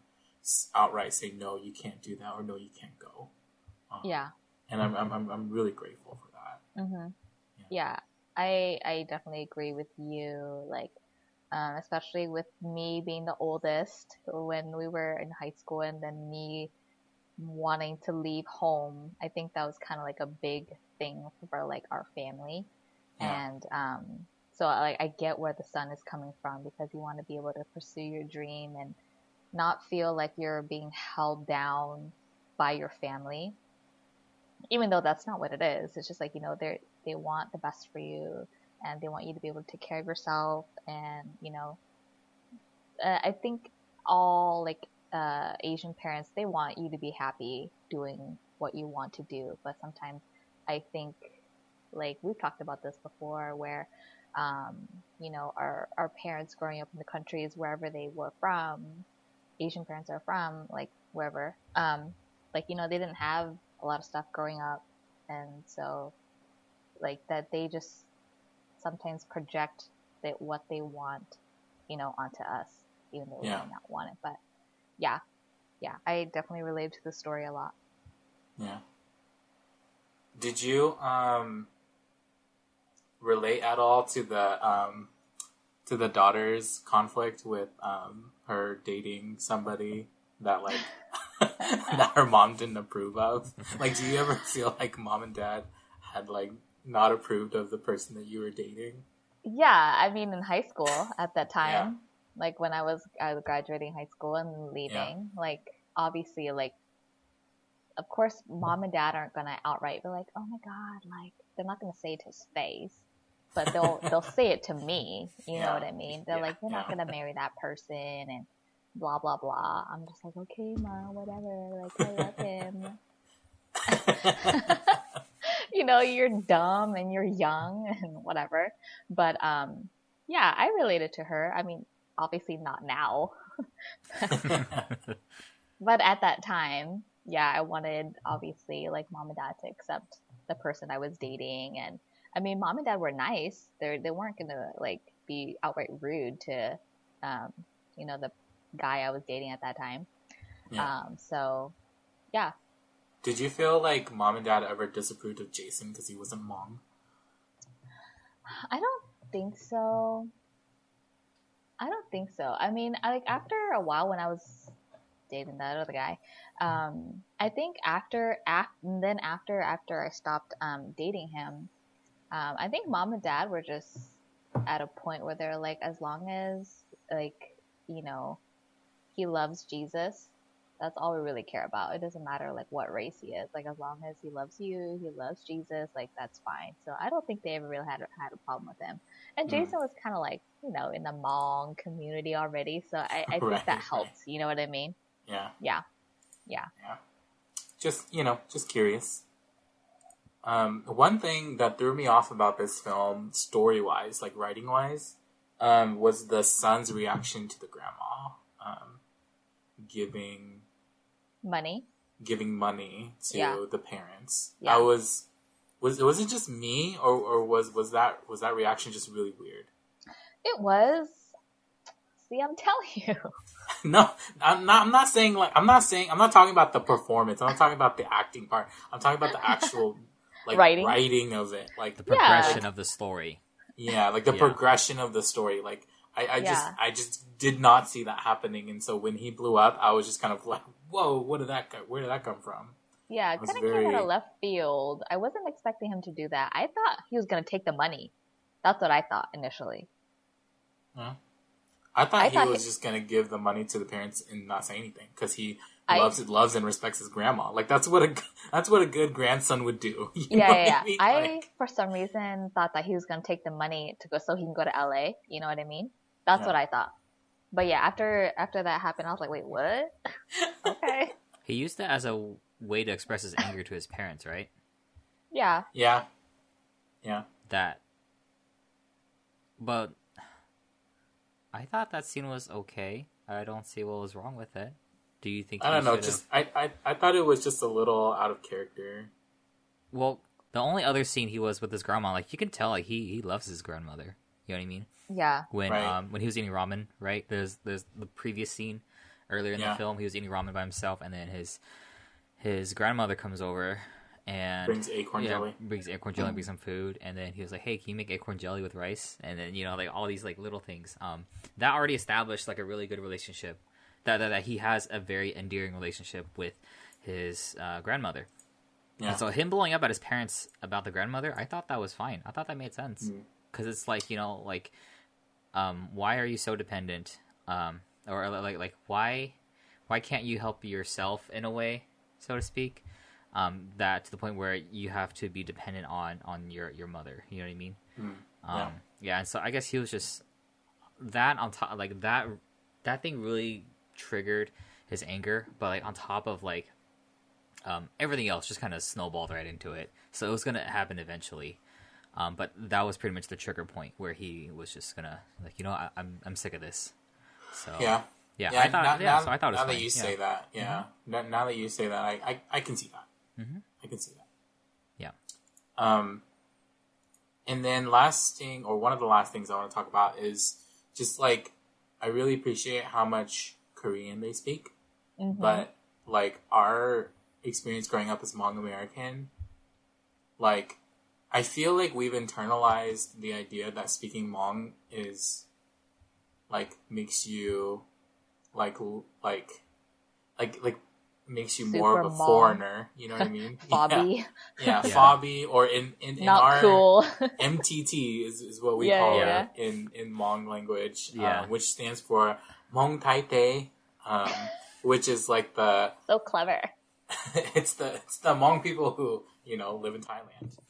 outright say, no, you can't do that, or no, you can't go. Um, yeah. And I'm, I'm, I'm, I'm really grateful for that. hmm Yeah. Yeah, I I definitely agree with you. Like, um, especially with me being the oldest when we were in high school, and then me wanting to leave home. I think that was kind of like a big thing for like our family, Yeah. and um, so like I get where the son is coming from because you want to be able to pursue your dream and not feel like you're being held down by your family even though that's not what it is it's just like you know they they want the best for you and they want you to be able to take care of yourself and you know uh, i think all like uh asian parents they want you to be happy doing what you want to do. But sometimes i think like we've talked about this before where um you know our our parents growing up in the countries wherever they were from asian parents are from like wherever um like you know they didn't have a lot of stuff growing up. And so like that they just sometimes project that what they want you know onto us even though we Yeah. might not want it but yeah yeah i definitely relate to the story a lot Yeah. Did you um relate at all to the um to the daughter's conflict with um her dating somebody that like that her mom didn't approve of? Like do you ever feel like mom and dad had like not approved of the person that you were dating? yeah i mean in high school at that time. Like when i was i was graduating high school and leaving like obviously like of course mom and dad aren't gonna outright be like oh my god like they're not gonna say it to his face but they'll they'll say it to me you know what i mean? They're Yeah, like you're not gonna marry that person and blah blah blah. I'm just like okay mom whatever like i love him you know you're dumb and you're young and whatever. But um yeah i related to her. I mean obviously not now. But at that time yeah i wanted obviously like mom and dad to accept the person i was dating. And i mean mom and dad were nice. They they weren't gonna like be outright rude to um you know the guy i was dating at that time. Yeah. um so yeah Did you feel like mom and dad ever disapproved of Jason because he wasn't Hmong? I don't think so. I don't think so. I mean, like after a while when I was dating that other guy, um, I think after af- and then after after I stopped um, dating him, um, I think mom and dad were just at a point where they're like, as long as like you know he loves Jesus, that's all we really care about. It doesn't matter like what race he is. Like as long as he loves you, he loves Jesus, like that's fine. So I don't think they ever really had had a problem with him. And Mm. Jason was kind of like you know in the Hmong community already, so I, I think Right, that helps. You know what I mean? Yeah. Yeah, yeah. just you know just curious um, one thing that threw me off about this film story wise like writing wise um, was the son's reaction to the grandma um, giving Money. giving money to Yeah. the parents Yeah. i was was it was it just me or, or was was that was that reaction just really weird It was. See, I'm telling you. no i'm not i'm not saying like i'm not saying i'm not talking about the performance i'm not talking about the acting part i'm talking about the actual like Writing? writing of it like the Yeah. progression of the story. Yeah, like the Yeah. progression of the story. Like I, I just I just did not see that happening, and so when he blew up, I was just kind of like, "Whoa, what did that? Go, where did that come from?" Yeah, it kind of came out of left field. I wasn't expecting him to do that. I thought he was going to take the money. That's what I thought initially. I thought I he thought was he- just gonna give the money to the parents and not say anything because he I- loves loves and respects his grandma. Like that's what a that's what a good grandson would do. You yeah, yeah, yeah. mean? I, Like, for some reason, thought that he was gonna take the money to go so he can go to LA. You know what I mean? That's Yeah. what I thought. But yeah, after after that happened, I was like, wait, what? okay. He used it as a way to express his anger to his parents, right? Yeah. yeah, yeah. That. But I thought that scene was okay. I don't see what was wrong with it. Do you think? I don't know. should've- Just I, I I thought it was just a little out of character. well, the only other scene he was with his grandma, like you can tell, like he he loves his grandmother. You know what I mean? Yeah. When Right. um when he was eating ramen, right? There's there's the previous scene earlier in Yeah. the film. He was eating ramen by himself, and then his his grandmother comes over and Brings acorn yeah, jelly. brings acorn jelly, brings some food, and then he was like, "Hey, can you make acorn jelly with rice?" And then you know, like all these like little things. Um, that already established like a really good relationship. That that, that he has a very endearing relationship with his uh, grandmother. Yeah. And so him blowing up at his parents about the grandmother, I thought that was fine. I thought that made sense Mm. Because it's like you know, like, um, why are you so dependent? Um, or like like why why can't you help yourself in a way, so to speak? Um, that to the point where you have to be dependent on on your your mother. You know what I mean? Mm, Um, yeah. yeah. And so I guess he was just that on top, like that that thing really triggered his anger, but like on top of like um, everything else, just kind of snowballed right into it. So it was gonna happen eventually. Um, but that was pretty much the trigger point where he was just gonna like, you know, I, I'm I'm sick of this. So Yeah. yeah, Yeah, I thought now, yeah, now- so I thought it was now that fine. you yeah. say that, yeah. Now, now that you say that, I, I, I can see that. Mhm. I can see that. Yeah. Um, and then last thing, or one of the last things I want to talk about is just like I really appreciate how much Korean they speak, Mhm. but like our experience growing up as Hmong American, like I feel like we've internalized the idea that speaking Hmong is like makes you like like like like makes you more of a Hmong. foreigner. You know what I mean? Bobby, Yeah, yeah, Yeah. Fabi, or in in, in not our cool. MTT is, is what we Yeah, call yeah. it in in Hmong language, Yeah. uh, which stands for Hmong Tai Te, um, which is like the so clever. it's the it's the Hmong people who you know live in Thailand, um, like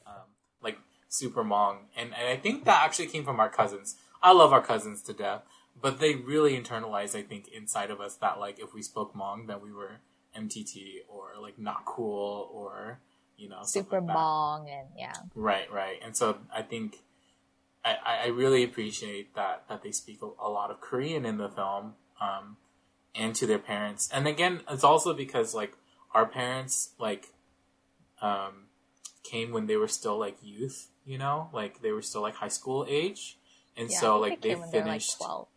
super Hmong, and and I think that actually came from our cousins. I love our cousins to death, but they really internalized, I think, inside of us that like if we spoke Hmong, that we were MTT or like not cool or you know Super like. Mong and yeah. Right, right. And so I think I, I really appreciate that that they speak a, a lot of Korean in the film, um, and to their parents. And again, it's also because like our parents like um, came when they were still like youth, you know, like they were still like high school age, and yeah so like they like finished. 12.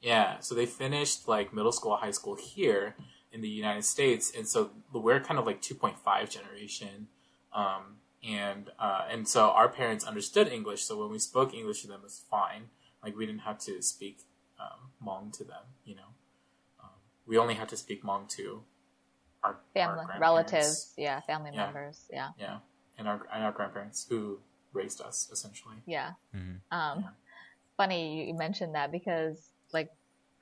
Yeah, so they finished like middle school, high school here in the United States, and so we're kind of like 2.5 generation, um, and uh, and so our parents understood English, so when we spoke English to them, it was fine. Like we didn't have to speak um, Hmong to them, you know. Um, we only had to speak Hmong to our Family, our relatives, yeah, family Yeah. members, yeah, yeah, and our and our grandparents who raised us essentially. yeah. Mhm. Um, Yeah. funny you- you mentioned that because like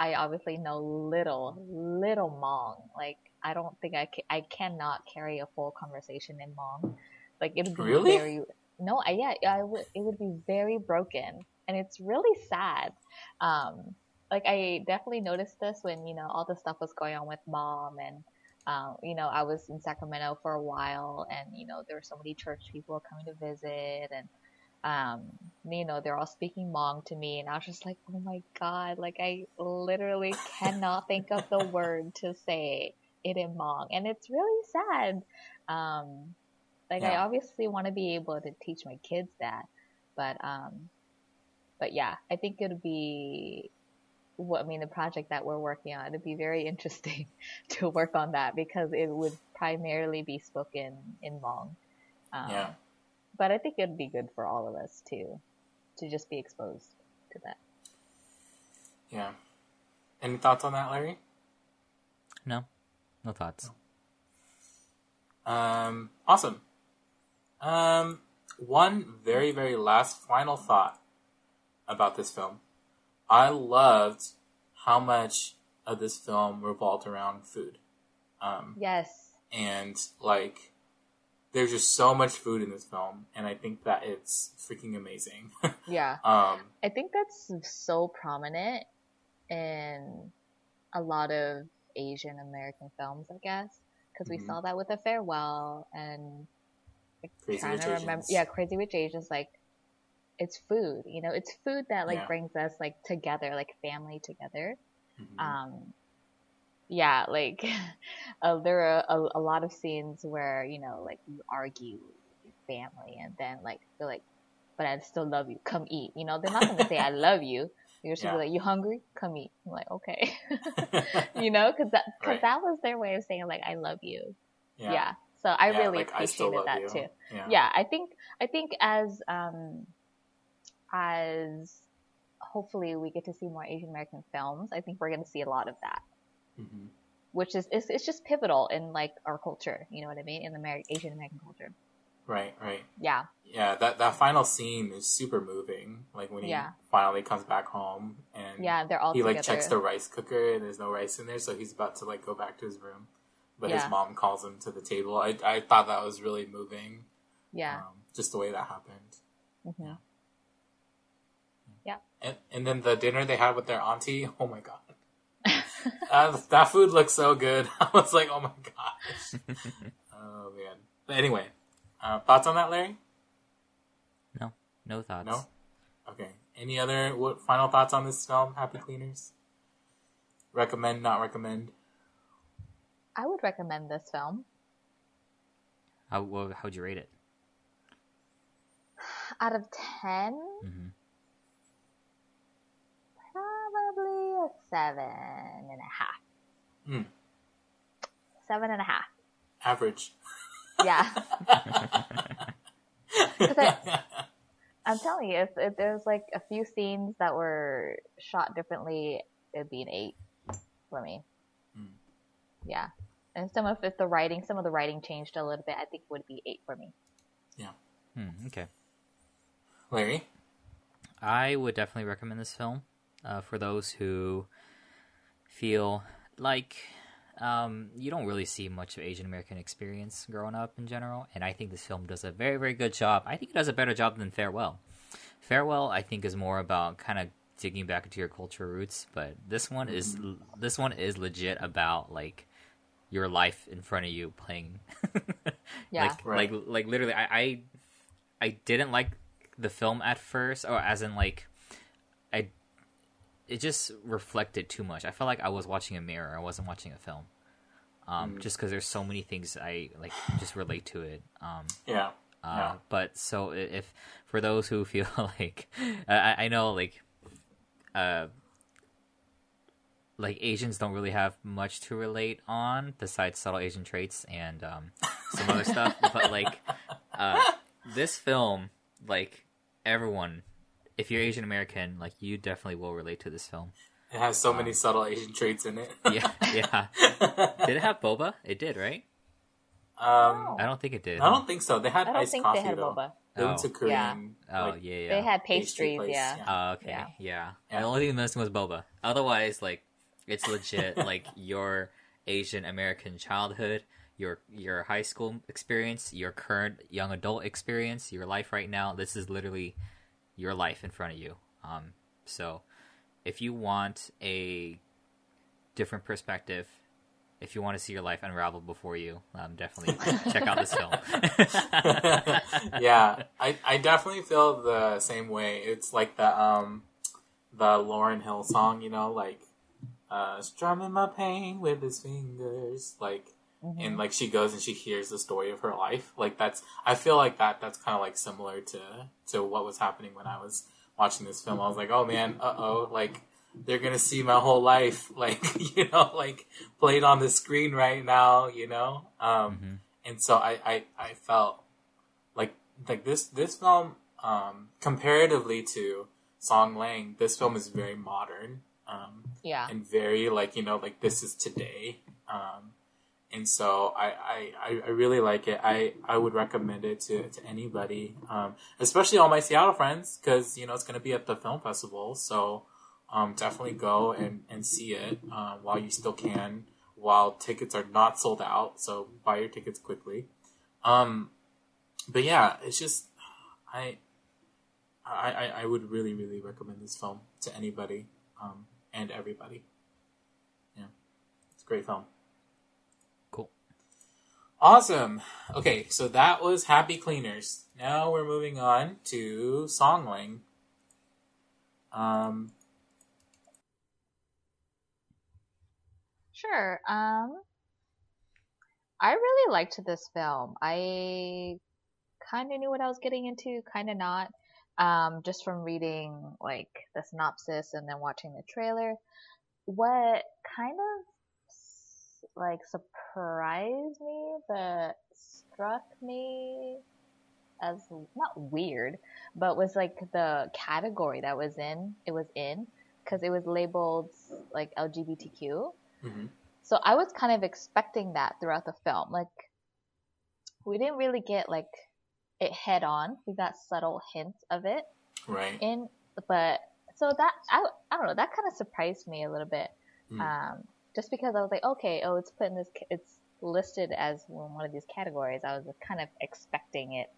I obviously know little, little Hmong. Like I don't think I ca- I cannot carry a full conversation in Hmong. Like it would be Really? very no, I, yeah, I would it would be very broken, and it's really sad. Um, like I definitely noticed this when you know all the stuff was going on with mom and. Um, you know, I was in Sacramento for a while, and you know there were so many church people coming to visit, and um, you know, they're all speaking Hmong to me, and I was just like, oh my god, like I literally cannot think of the word to say it in Hmong, and it's really sad. Um, like I obviously want to be able to teach my kids that, but um, but yeah, I think it'd be what I mean the project that we're working on. It'd be very interesting to work on that because it would primarily be spoken in Hmong. Um, Yeah. but I think it'd be good for all of us too, to just be exposed to that. Yeah. Any thoughts on that, Larry? No, no thoughts. Um, awesome. Um, one very, very last final thought about this film. I loved how much of this film revolved around food. Um, Yes. and like there's just so much food in this film, and I think that it's freaking amazing. Yeah. um, I think that's so prominent in a lot of Asian American films, I guess, because we saw that with a Farewell and like, Crazy trying to remember. Yeah, Crazy Rich Asians. Like, it's food. You know, it's food that like Yeah. brings us like together, like family together. mhm. Um, yeah, like uh, there are a, a lot of scenes where you know, like you argue with your family, and then like they're like, "But I still love you. Come eat." You know, they're not gonna say "I love you." you're just Yeah. be like, "You hungry? Come eat." I'm like, okay, you know, because that because Right. that was their way of saying like, "I love you." yeah, Yeah. So I Yeah, really like, appreciated love that you. too yeah i think i think as um as hopefully we get to see more asian american films i think we're going to see a lot of that Mhm. which is it's, it's just pivotal in like our culture you know what i mean in the Amer- asian american culture Right, right. yeah Yeah, that that final scene is super moving. Like when he Yeah. finally comes back home and yeah they're all he together like checks the rice cooker and there's no rice in there, so he's about to like go back to his room. But Yeah. his mom calls him to the table. I I thought that was really moving. yeah Um, just the way that happened. hmm And, and then the dinner they had with their auntie. Oh my god, uh, that food looks so good. I was like, oh my gosh. oh man. But anyway, uh, thoughts on that, Larry? No no thoughts. No. Okay. Any other what final thoughts on this film? Happy Cleaners. Recommend, not recommend. i would recommend this film How well, how'd you rate it? out of 10 hmm probably a seven and a half Hmm. seven and a half Average. Yeah. I- I'm telling you, if, if there's like a few scenes that were shot differently, it'd be an eight for me. Mm. Yeah, and some of if the writing, some of the writing changed a little bit, I think it would be eight for me. Yeah. Hmm, okay. Larry. I would definitely recommend this film uh, for those who feel like um, you don't really see much of Asian American experience growing up in general, and I think this film does a very, very good job. I think it does a better job than Farewell. Farewell, I think, is more about kind of digging back into your cultural roots, but this one is this one is legit about like your life in front of you playing. Yeah. like Right. like like literally, I, I I didn't like the film at first, or as in like I it just reflected too much. I felt like I was watching a mirror. I wasn't watching a film. Um, Mm. just because there's so many things I like just relate to it. Um, Yeah. uh, Yeah. But so if for those who feel like I, I know like uh like Asians don't really have much to relate on besides subtle Asian traits and um, some other stuff, but like uh, this film, like everyone, if you're Asian American, like you definitely will relate to this film. It has so many subtle Asian traits in it. Yeah, yeah. Did it have boba? It did, right? um, I don't think it did. I don't think so. They had I don't iced think coffee they had though. boba. They went to Oh. Korean. Oh like, yeah, yeah. They had pastries, place, yeah. yeah. Oh, okay. Yeah. Yeah. Yeah. The only thing missing was boba. Otherwise, like, it's legit. like your Asian American childhood, your your high school experience, your current young adult experience, your life right now. This is literally your life in front of you. Um, so if you want a different perspective. If you want to see your life unravel before you, um, definitely check out this film. yeah, I, I definitely feel the same way. It's like the um the Lauryn Hill song, you know, like uh strumming my pain with his fingers, like Mhm. and like she goes and she hears the story of her life. Like that's I feel like that that's kind of like similar to to what was happening when I was watching this film. I was like, oh man, uh oh, like they're gonna see my whole life, like you know, like played on the screen right now, you know. Um, Mhm. and so I, I I felt like like this this film um comparatively to Song Lang, this film is very modern. Um, Yeah. and very like you know like this is today and so I, I I- really like it I I would recommend it to to anybody um especially all my Seattle friends because you know it's gonna be at the film festival so um definitely go and and see it uh, while you still can while tickets are not sold out. So buy your tickets quickly. Um, but yeah, it's just I, I, I would really, really recommend this film to anybody um, and everybody. Yeah, it's a great film. Awesome. Okay, so that was Happy Cleaners. Now we're moving on to Song Lang. Um, Sure. Um, I really liked this film. I kind of knew what I was getting into, kind of not. Um, just from reading like the synopsis and then watching the trailer. What kind of like surprised me, but struck me as not weird, but was like the category that was in it was in because it was labeled like LGBTQ. mhm. So I was kind of expecting that throughout the film. Like we didn't really get like it head on. We got subtle hints of it Right. in, but so that I I don't know that kind of surprised me a little bit. Mm. Um, just because I was like, okay, oh, it's put in this, it's listed as one of these categories. I was kind of expecting it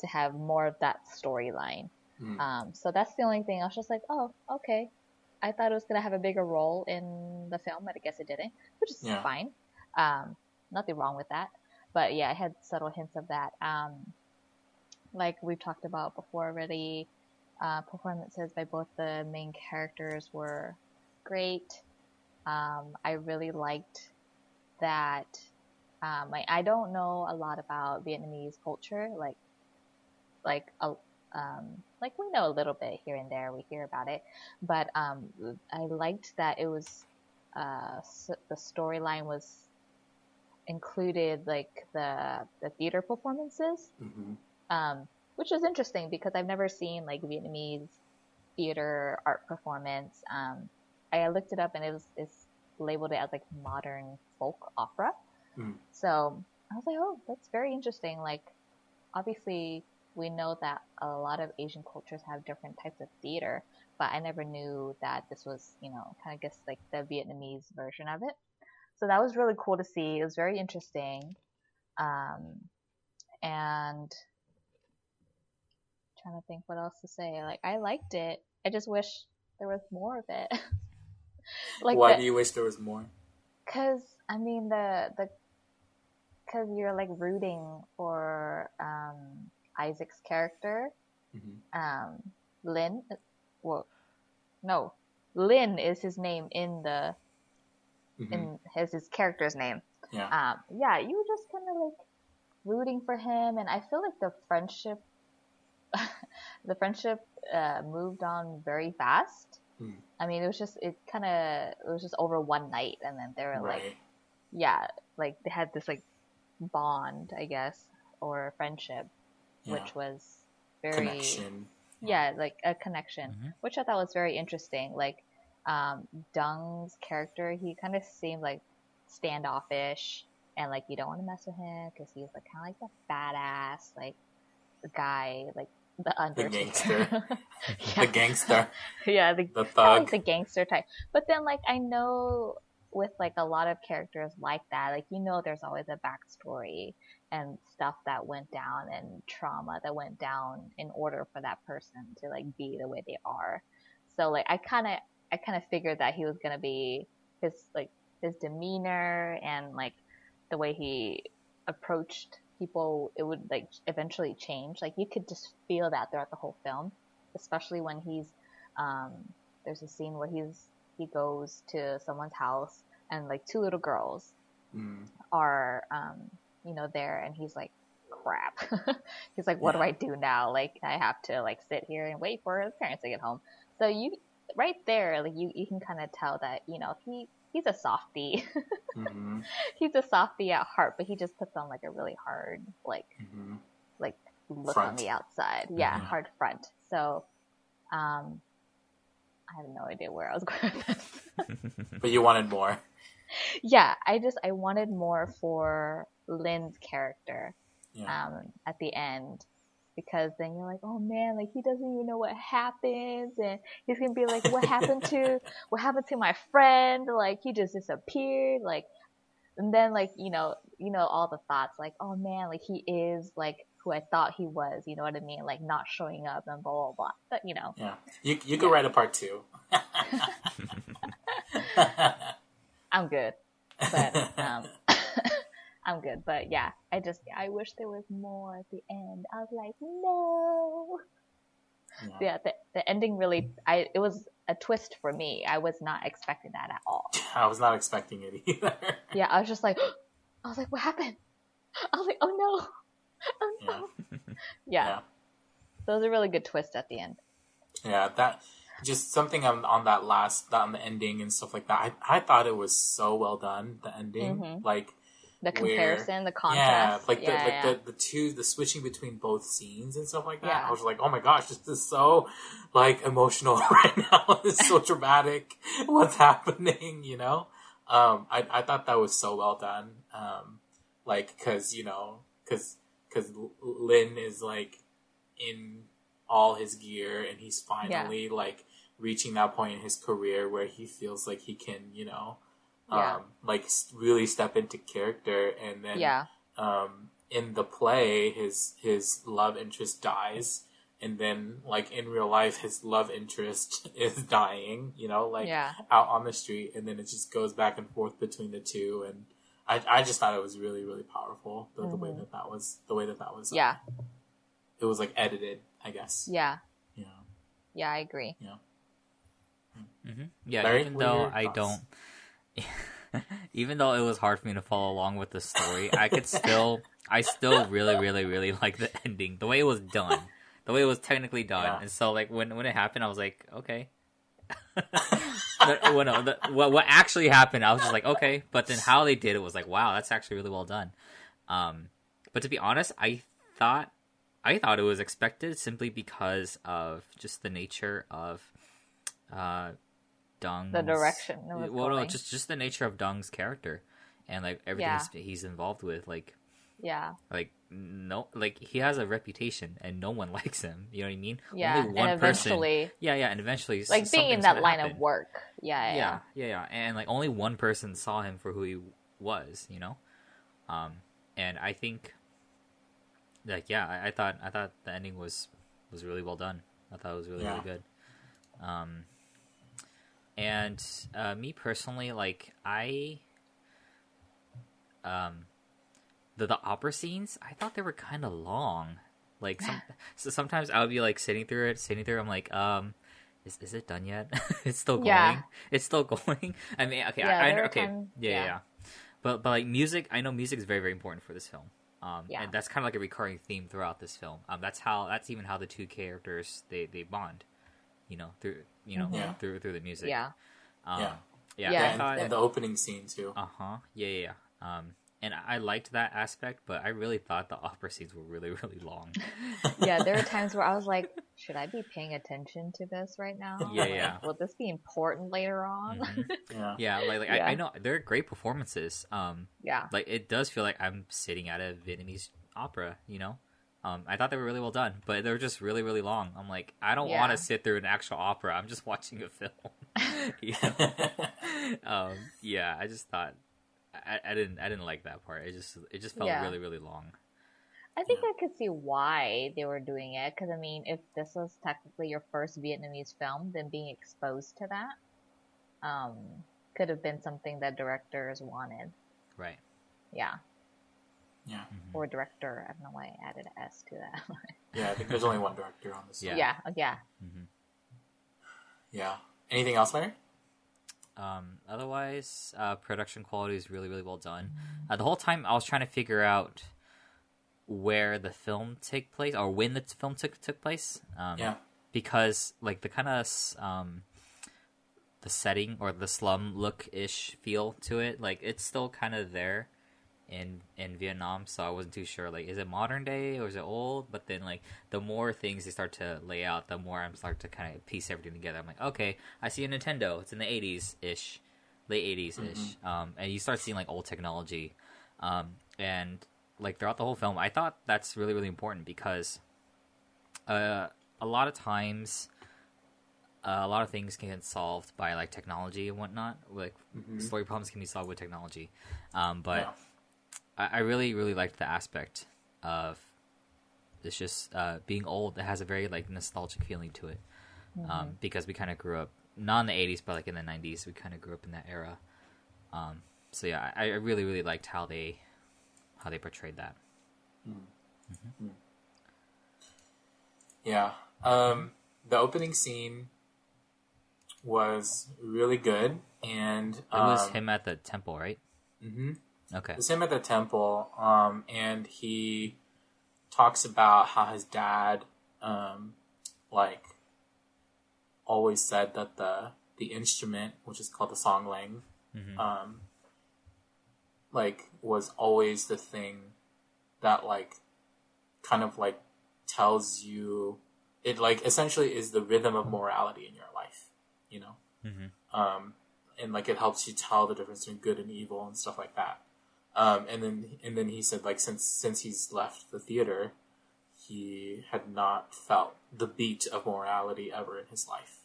to have more of that storyline. Mm. Um, so that's the only thing. I was just like, oh, okay. I thought it was gonna have a bigger role in the film, but I guess it didn't, which is Yeah. fine. Um, nothing wrong with that. But yeah, I had subtle hints of that. Um, like we've talked about before already, uh, performances by both the main characters were great. Um, I really liked that. Um, like I don't know a lot about Vietnamese culture, like like a um, like we know a little bit here and there. We hear about it, but um, I liked that it was uh, s- the storyline was included like the the theater performances, Mhm. um, which is interesting because I've never seen like Vietnamese theater art performance. Um, I looked it up and it was it's labeled it as like modern folk opera. Mm. So I was like, oh, that's very interesting. Like, obviously, we know that a lot of Asian cultures have different types of theater, but I never knew that this was, you know, kind of guess like the Vietnamese version of it. So that was really cool to see. It was very interesting. Um, and trying to think what else to say. Like, I liked it. I just wish there was more of it. like Why the- do you wish there was more? Cause I mean the the cause you're like rooting for um Isaac's character, Mhm. um Lin. Well, no, lynn is his name in the Mhm. in his his character's name. Yeah. Um, yeah, you were just kind of like rooting for him, and I feel like the friendship, the friendship uh, moved on very fast. Hmm. I mean, it was just it kind of it was just over one night, and then they were like yeah, like they had this like bond, I guess, or friendship, Yeah. which was very Connection. yeah, like a connection, Mhm. which I thought was very interesting. Like um, Dung's character, he kind of seemed like standoffish, and like you don't want to mess with him because he's like kind of like the badass, like guy, like the Undertaker. gangster. yeah, The gangster. yeah, the The thug. like the gangster type. But then like I know with like a lot of characters like that, like you know there's always a backstory and stuff that went down and trauma that went down in order for that person to like be the way they are. So like I kind of I kind of figured that he was going to be his like his demeanor and like the way he approached people it would like eventually change. Like you could just feel that throughout the whole film, especially when he's um, there's a scene where he's he goes to someone's house and like two little girls Mm. are um, you know there and he's like crap he's like what do i do now like i have to like sit here and wait for his parents to get home so you right there like you, you can kind of tell that you know he he's a softie hmm he's a softie at heart but he just puts on like a really hard like hmm like look Front. on the outside. Yeah, Mhm. hard front. So, um, I have no idea where I was going with this. But you wanted more. yeah, I just I wanted more for Linh's character Yeah. um, at the end because then you're like, oh man, like he doesn't even know what happens, and he's gonna be like, what happened to what happened to my friend? Like he just disappeared. Like and then like you know you know all the thoughts like oh man like he is like who I thought he was. You know what I mean? Like not showing up and blah blah blah. But you know. Yeah, you you could write a part two. I'm good, but um, I'm good. But yeah, I just I wish there was more at the end. I was like, no. Yeah. Yeah, the the ending really I it was a twist for me. I was not expecting that at all. I was not expecting it either. Yeah, I was just like, I was like, what happened? I was like, oh no, oh no. Yeah, Yeah. so it was a really good twist at the end. Yeah, that just something on on that last on the ending and stuff like that. I I thought it was so well done. The ending, Mhm. like The Where- comparison, the yeah, contrast. like the yeah, like yeah. the the two the switching between both scenes and stuff like that. Yeah. I was like, oh my gosh, this is so like emotional right now. It's so dramatic. What's happening? You know. Um, I I thought that was so well done. Um, like because you know because because Linh is like in all his gear and he's finally like reaching that point in his career where he feels like he can you know um like really step into character and then yeah, um in the play his his love interest dies and then like in real life his love interest is dying you know like yeah, out on the street and then it just goes back and forth between the two and I, I just thought it was really really powerful the, the way Mhm. that that was the way that that was uh, yeah, it was like edited I guess yeah, yeah yeah. I agree. hmm Yeah, Larry, even though I thoughts? don't, even though it was hard for me to follow along with the story, I could still, I still really, really, really like the ending, the way it was done, the way it was technically done, Yeah. and so like when when it happened, I was like, okay. the, well, no, the, what what actually happened, I was just like, okay, but then how they did it was like, wow, that's actually really well done. Um, but to be honest, I thought I thought it was expected simply because of just the nature of uh Dung's The direction it was well, no, just just the nature of Dong's character and like everything Yeah. he's, he's involved with. Like Yeah, like no, like he has a reputation and no one likes him. You know what I mean? yeah, Only one and person. Yeah, yeah, and eventually, like being in that line happen. of work. Yeah, yeah, yeah, yeah, yeah, and like only one person saw him for who he was, you know. Um, and I think, like, yeah, I, I thought I thought the ending was was really well done. I thought it was really Yeah. really good. Um, and uh, me personally, like I, um, the the opera scenes, I thought they were kind of long. Like some, so sometimes I would be like sitting through it, sitting through. I'm like, um, is is it done yet? it's still going. Yeah. It's still going. I mean, okay, Yeah, I, I there know. are Okay, yeah, yeah. yeah. But but like music, I know music is very very important for this film. Um, Yeah. and that's kind of like a recurring theme throughout this film. Um, that's how that's even how the two characters they they bond. You know through you know Mhm. Yeah. through through the music. yeah, Um, Yeah. yeah. Yeah, and, thought, and the opening scene too uh huh. Yeah, yeah, yeah. Um, and I liked that aspect, but I really thought the opera scenes were really, really long. yeah. There were times where I was like, should I be paying attention to this right now? Yeah, Like, yeah. Will this be important later on? Mhm. yeah Yeah, like, like I, I know they're great performances. Um, yeah, like it does feel like I'm sitting at a Vietnamese opera. You know, um, I thought they were really well done, but they're just really, really long. I'm like, I don't Yeah. want to sit through an actual opera. I'm just watching a film. you know? um, yeah, I just thought I, I didn't I didn't like that part. It just it just felt Yeah. really, really long. I think I could see why they were doing it. Because I mean, if this was technically your first Vietnamese film, then being exposed to that um, could have been something that directors wanted. Right. Yeah, yeah Mhm. or director. I don't know why I added an S to that. yeah I think there's only one director on this Yeah. yeah, yeah. Mhm. yeah anything else Larry Um, otherwise, uh, production quality is really, really well done. Uh, the whole time I was trying to figure out where the film took place or when the t- film took took place. Um, yeah because like the kind of um, the setting or the slum look ish feel to it, like it's still kind of there in in Vietnam. So I wasn't too sure. Like, is it modern day or is it old? But then like the more things they start to lay out, the more I'm start to kind of piece everything together. I'm like, okay, I see a Nintendo. It's in the 80s ish, late 80s ish. Um, and you start seeing like old technology, um, and like throughout the whole film, I thought that's really really important because uh, a lot of times uh, a lot of things can get solved by like technology and whatnot. Like Mhm. story problems can be solved with technology. Um, but Yeah. I, I really, really liked the aspect of it's just uh, being old. It has a very like nostalgic feeling to it um, because we kind of grew up not in the '80s, but like in the '90s. We kind of grew up in that era. Um, so yeah, I, I really, really liked how they how they portrayed that. Yeah. Um, the opening scene was really good, and It was um, him at the temple, right? mhm. Okay. It was him at the temple, um, and he talks about how his dad, um, like, always said that the the instrument, which is called the song lang, Mhm. um, like was always the thing that like kind of like tells you it like essentially is the rhythm of morality in your life, you know Mhm. um, and like it helps you tell the difference between good and evil and stuff like that. Um, and then and then he said like since since he's left the theater, he had not felt the beat of morality ever in his life.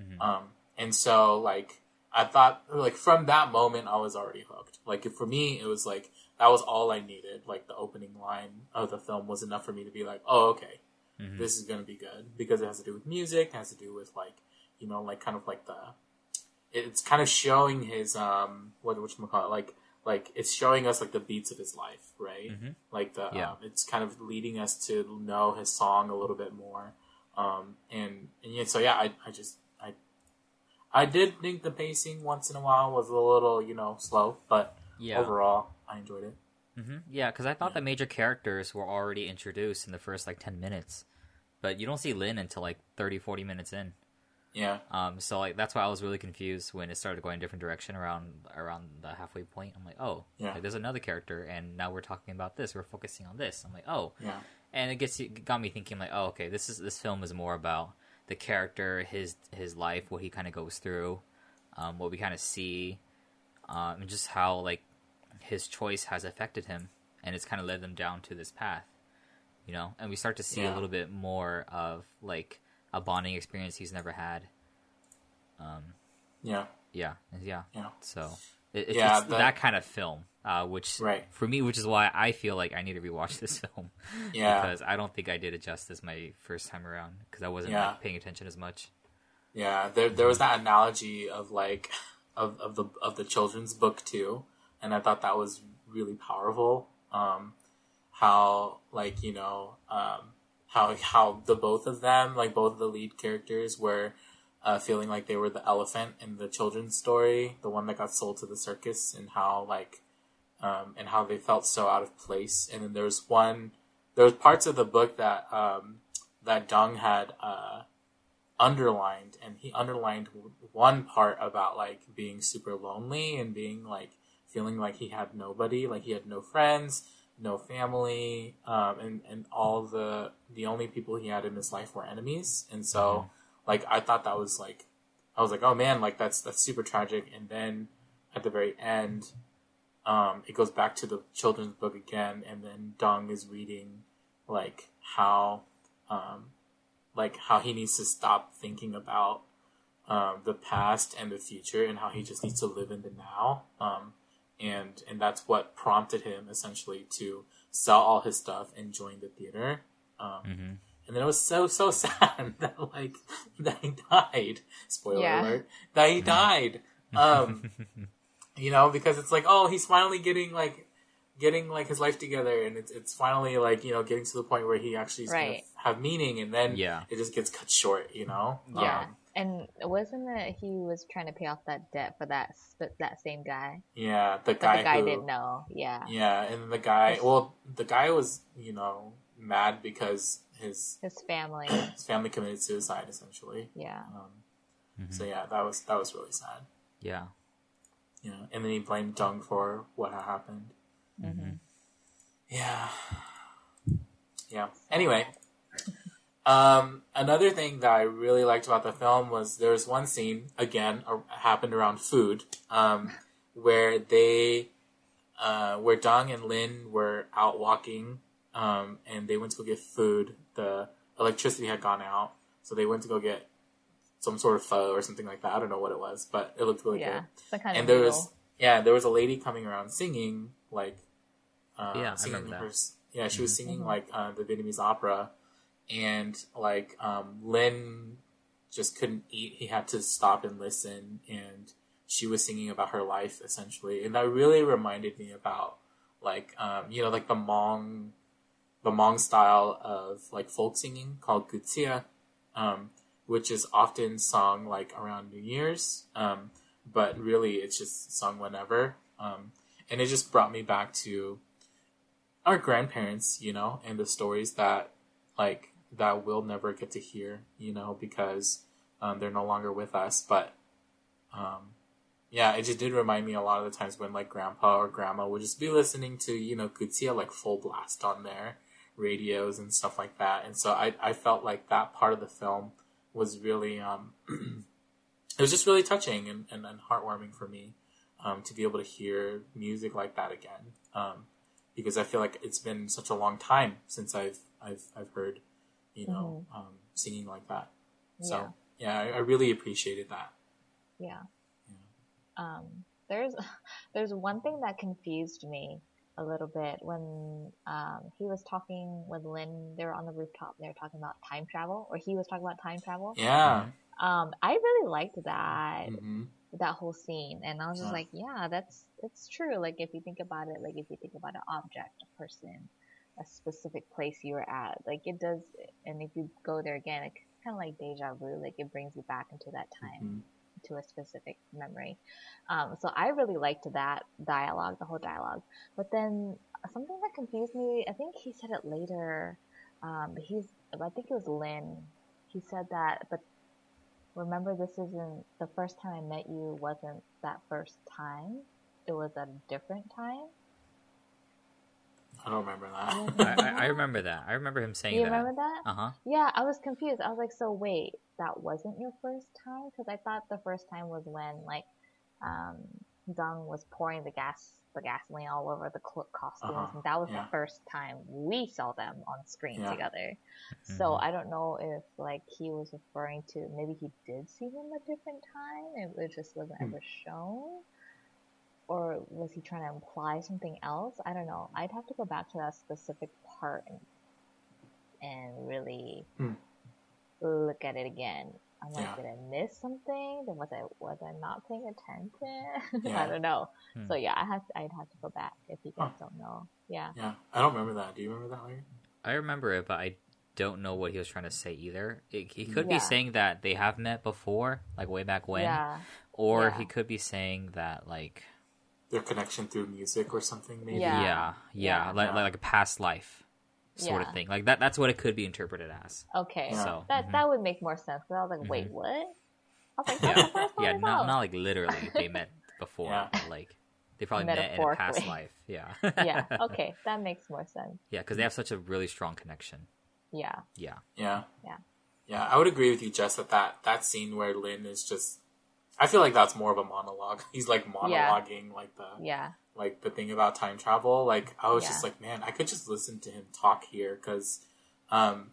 Mhm. Um, and so like I thought like from that moment I was already hooked. Like for me it was like that was all I needed. Like the opening line of the film was enough for me to be like, oh okay, Mhm. this is going to be good because it has to do with music, it has to do with like you know like kind of like the it's kind of showing his um what which call it like like it's showing us like the beats of his life, right? Mhm. Like the Yeah. um, it's kind of leading us to know his song a little bit more. Um and and yeah, so yeah, I I just I I did think the pacing once in a while was a little, you know, slow, but Yeah. overall I enjoyed it. hmm Yeah, because I thought the major characters were already introduced in the first like 10 minutes. But you don't see Linh until like 30, 40 minutes in. Yeah. Um, so like that's why I was really confused when it started going a different direction around around the halfway point. I'm like, oh, Yeah. like, there's another character, and now we're talking about this. We're focusing on this. I'm like, oh, Yeah. and it gets it got me thinking like, oh, okay, this is this film is more about the character, his his life, what he kind of goes through, um, what we kind of see, um, and just how like his choice has affected him, and it's kind of led them down to this path, you know. And we start to see a little bit more of like a bonding experience he's never had. Um, Yeah. yeah, yeah. Yeah. So it, it's, Yeah, it's that- that, kind of film, uh, which Right. for me, which is why I feel like I need to rewatch this film. Yeah. because I don't think I did it justice my first time around because I wasn't Yeah. like, paying attention as much. Yeah, there there was that analogy of like of, of the of the children's book too, and I thought that was really powerful. Um, how like you know um, how how the both of them like both of the lead characters were uh, feeling like they were the elephant in the children's story, the one that got sold to the circus, and how like um, and how they felt so out of place. And then there's one there's parts of the book that um, that Dung had. Uh, underlined and he underlined one part about like being super lonely and being like feeling like he had nobody like he had no friends no family um, and and all the the only people he had in his life were enemies. And so like i thought that was like i was like oh man like that's that's super tragic. And then at the very end um, it goes back to the children's book again and then Dong is reading like how um, like how he needs to stop thinking about um, the past and the future and how he just needs to live in the now. Um, and and that's what prompted him essentially to sell all his stuff and join the theater um, hmm and then it was so so sad that like that he died spoiler Yeah. alert that he died um, you know because it's like oh he's finally getting like getting like his life together and it's, it's finally like you know getting to the point where he actually is Right. have meaning and then Yeah. it just gets cut short you know Yeah. um, And wasn't it he was trying to pay off that debt for that that same guy? yeah the But guy, the guy who, didn't know. Yeah. yeah and the guy well the guy was you know mad because his His family. his family committed suicide essentially Yeah. um, Mhm. so yeah that was that was really sad Yeah. you know and then he blamed Dung for what had happened hmm Yeah. Yeah. Anyway, um, another thing that I really liked about the film was there was one scene again uh, happened around food, um, where they, uh, where Dong and Linh were out walking, um, and they went to go get food. The electricity had gone out, so they went to go get some sort of pho or something like that. I don't know what it was, but it looked really yeah, good. some kind And of there noodle. was yeah, there was a lady coming around singing like uh, Yeah, singing remember her, that. yeah, she was Mhm. singing like uh, the Vietnamese opera, and like um, Linh just couldn't eat. He had to stop and listen, and she was singing about her life essentially, and that really reminded me about like um, you know like the Hmong the Hmong style of like folk singing called kwv txhiaj, um, which is often sung like around New Year's, um, but really it's just sung whenever. Um, and it just brought me back to our grandparents, you know, and the stories that like that we'll never get to hear, you know, because um, they're no longer with us. But um, yeah, it just did remind me a lot of the times when like grandpa or grandma would just be listening to you know kwv txhiaj like full blast on their radios and stuff like that. And so I I felt like that part of the film was really um it was just really touching and, and, and heartwarming for me um, to be able to hear music like that again. Um, because I feel like it's been such a long time since I've I've I've heard, you know, um, singing like that. So yeah, I, I really appreciated that. Yeah. Um, there's there's one thing that confused me a little bit when um, he was talking with Linh. They were on the rooftop. They were talking about time travel, or he was talking about time travel. Yeah. Um, I really liked that hmm that whole scene, and I was just Yeah. like, yeah, that's that's true. Like if you think about it, like if you think about an object, a person, a specific place you were at, like it does. And if you go there again, it's kind of like deja vu. Like it brings you back into that time hmm to a specific memory. Um, so I really liked that dialogue, the whole dialogue. But then something that confused me, I think he said it later. Um, but he's, I think it was Linh. He said that, but remember, this isn't the first time I met you. Wasn't that first time? It was a different time. I don't remember that. I, I remember that. I remember him saying you that. You remember that? Uh huh. Yeah, I was confused. I was like, so wait, that wasn't your first time? Because I thought the first time was when like um, Dung was pouring the gas, the gasoline all over the cl- costumes, Uh-huh, and that was yeah. the first time we saw them on screen Yeah. together. Mm-hmm. So I don't know if like he was referring to maybe he did see them a different time, and it just wasn't Hmm. ever shown. Or was he trying to imply something else? I don't know. I'd have to go back to that specific part and, and really Hmm. look at it again. I'm like, Yeah. did I miss something? Then was I was I not paying attention? Yeah. I don't know. Hmm. So yeah, I have I'd have to go back if you guys Huh. don't know. Yeah. yeah, I don't remember that. Do you remember that, Larry? I remember it, but I don't know what he was trying to say either. It, he could Yeah. be saying that they have met before, like way back when, Yeah. or Yeah. he could be saying that like Their connection through music or something, maybe. Yeah. yeah, yeah, Yeah. Like, Yeah. like a past life sort Yeah. of thing. Like that. That's what it could be interpreted as. Okay. Yeah. So That mhm. that would make more sense. But I was like, wait, Mhm. what? I was like, that's the yeah, first time yeah, not saw not like literally they met before, Yeah. like they probably met in a past Metaphorically. life. Yeah, yeah. Okay, that makes more sense. yeah, because they have such a really strong connection. Yeah. Yeah, Yeah. Yeah. Yeah, I would agree with you, Jess, that that, that scene where Linh is just. I feel like that's more of a monologue. He's like monologuing, like the Yeah. like the thing about time travel. Like I was Yeah. just like, man, I could just listen to him talk here because, um,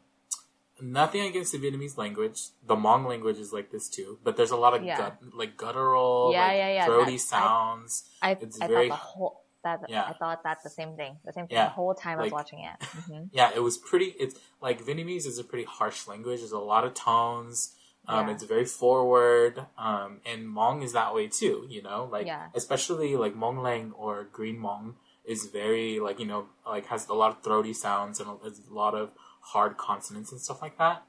nothing against the Vietnamese language. The Hmong language is like this too, but there's a lot of Yeah. gut, like guttural, Yeah, like yeah, yeah, throaty that's- I- sounds. I It's I very- thought the whole that Yeah. I thought that the same thing. The same thing Yeah, the whole time I was watching it. hmm yeah, it was pretty. It's like Vietnamese is a pretty harsh language. There's a lot of tones. Um, Yeah. It's very forward, um, and Hmong is that way too. You know, like Yeah. especially like Hmong Leng or Green Hmong is very like you know like has a lot of throaty sounds and a, a lot of hard consonants and stuff like that.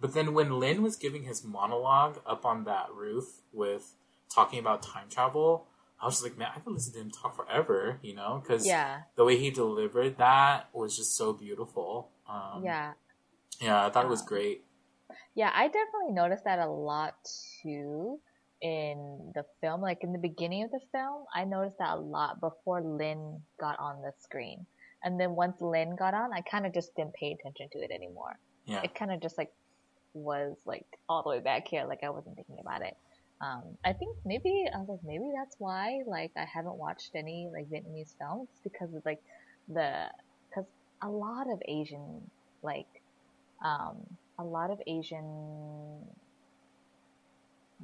But then when Linh was giving his monologue up on that roof with talking about time travel, I was just like, man, I could listen to him talk forever. You know, because Yeah. the way he delivered that was just so beautiful. Um, Yeah. yeah, I thought it was great. Yeah, I definitely noticed that a lot too in the film. Like in the beginning of the film, I noticed that a lot before Linh got on the screen. And then once Linh got on, I kind of just didn't pay attention to it anymore. Yeah, It kind of just like was like all the way back here, like I wasn't thinking about it. Um, I think maybe I was like maybe that's why like I haven't watched any like Vietnamese films because of like the because a lot of Asian like um a lot of Asian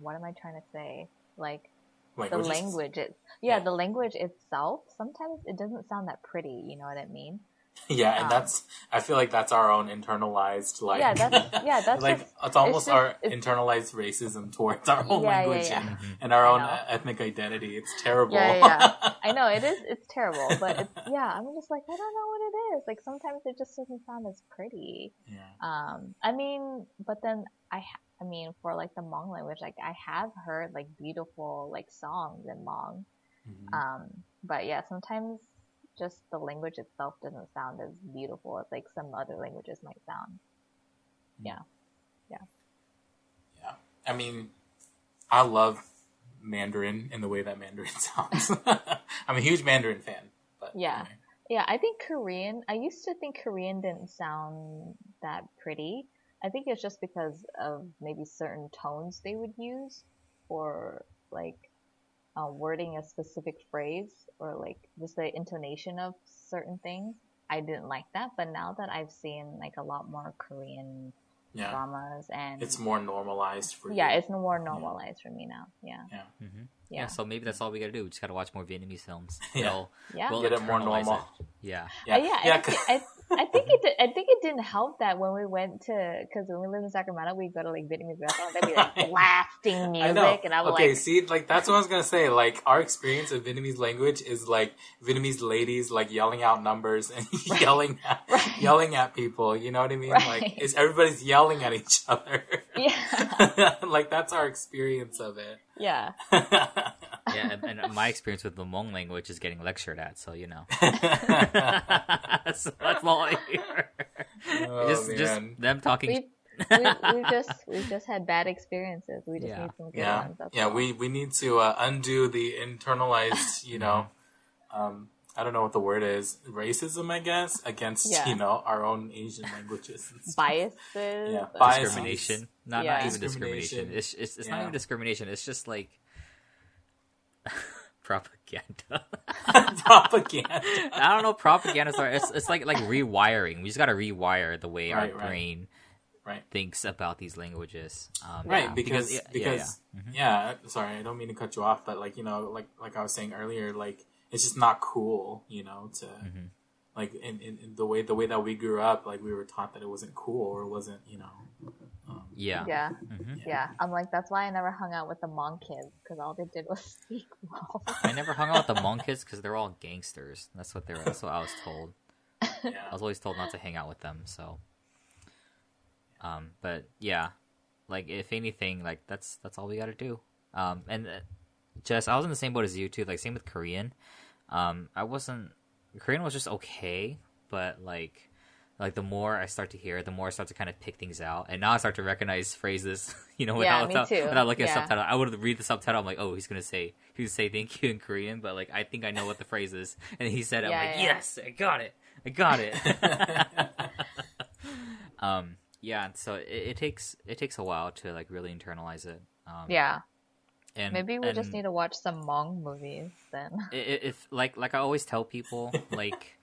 what am I trying to say? Like Languages? the language it yeah, Yeah. the language itself sometimes it doesn't sound that pretty you know what i mean Yeah, and Um, that's. I feel like that's our own internalized, like. Yeah, that's- yeah, that's like just- it's almost just- our it's- internalized racism towards our own Yeah, yeah, language yeah. And, Mhm. and our I own know. ethnic identity. It's terrible. Yeah, yeah, i know it is it's terrible but it's yeah i'm just like i don't know what it is like sometimes it just doesn't sound as pretty yeah. um i mean but then i ha- i mean for like the Hmong language like i have heard like beautiful like songs in Hmong Mhm. um but yeah sometimes just the language itself doesn't sound as beautiful as like some other languages might sound hmm. Yeah. Yeah. Yeah. I mean, I love Mandarin in the way that Mandarin sounds. I'm a huge Mandarin fan. But Yeah. anyway. Yeah, I think Korean. I used to think Korean didn't sound that pretty. I think it's just because of maybe certain tones they would use, or like uh, wording a specific phrase, or like just the intonation of certain things. I didn't like that, but now that I've seen like a lot more Korean Yeah. dramas and It's more normalized for yeah, you. it's more normalized for me now. Yeah, Mhm. yeah, Yeah. So maybe that's all we gotta do. We just gotta watch more Vietnamese films. Yeah. It'll- yeah. we'll Get it more normal. it. Yeah. Yeah. Uh, yeah, yeah. I, I, I think it did, I think it didn't help that when we went to because when we lived in Sacramento we go to like Vietnamese restaurants they'd be like blasting music I and I'm okay, like see, like that's what I was gonna say. Like our experience of Vietnamese language is like Vietnamese ladies like yelling out numbers and yelling at Right. yelling at people. You know what I mean? Right. Like, is everybody's yelling at each other? yeah like that's our experience of it. yeah Yeah. And, and my experience with the Hmong language is getting lectured at. So you know. so that's all I hear. Oh, just, just them talking. we've, we've, we've just we've just had bad experiences we just Yeah. need some good yeah, ones that's yeah. all. We we need to uh, undo the internalized, you know, um, I don't know what the word is, racism, I guess, against Yeah. you know our own Asian languages. biases Yeah, uh, bias. discrimination. Not Yeah. not even Discrimination. discrimination. It's it's, it's not even discrimination. It's just like propaganda. propaganda. I don't know. Propaganda. Sorry, it's it's like like rewiring. We just got to rewire the way Right, our right. brain Right. thinks about these languages. Um, right yeah, because yeah, because yeah, yeah, yeah. Sorry i don't mean to cut you off but like you know like like i was saying earlier like it's just not cool you know to Mhm. like in, in, in the way the way that we grew up like we were taught that it wasn't cool or wasn't you know yeah. yeah Mhm. yeah I'm like that's why I never hung out with the Hmong kids because all they did was speak Hmong I never hung out with the Hmong kids because they're all gangsters. That's what they're. That's what I was told. I was always told not to hang out with them. So, um, but yeah, like if anything, like that's that's all we got to do. Um, and uh, just I was in the same boat as you too. Like same with Korean. Um, I wasn't Korean was just okay, but like like the more I start to hear, it, the more I start to kind of pick things out, and now I start to recognize phrases. You know, without me without, without looking at subtitle. I would read the subtitle. I'm like, oh, he's gonna say he's gonna say thank you in Korean, but like I think I know what the phrase is, and he said, it. I'm like, yeah. yes, I got it, I got it. um, yeah, so it, it takes it takes a while to like really internalize it. Um, yeah and maybe we just need to watch some Hmong movies then if like like I always tell people, like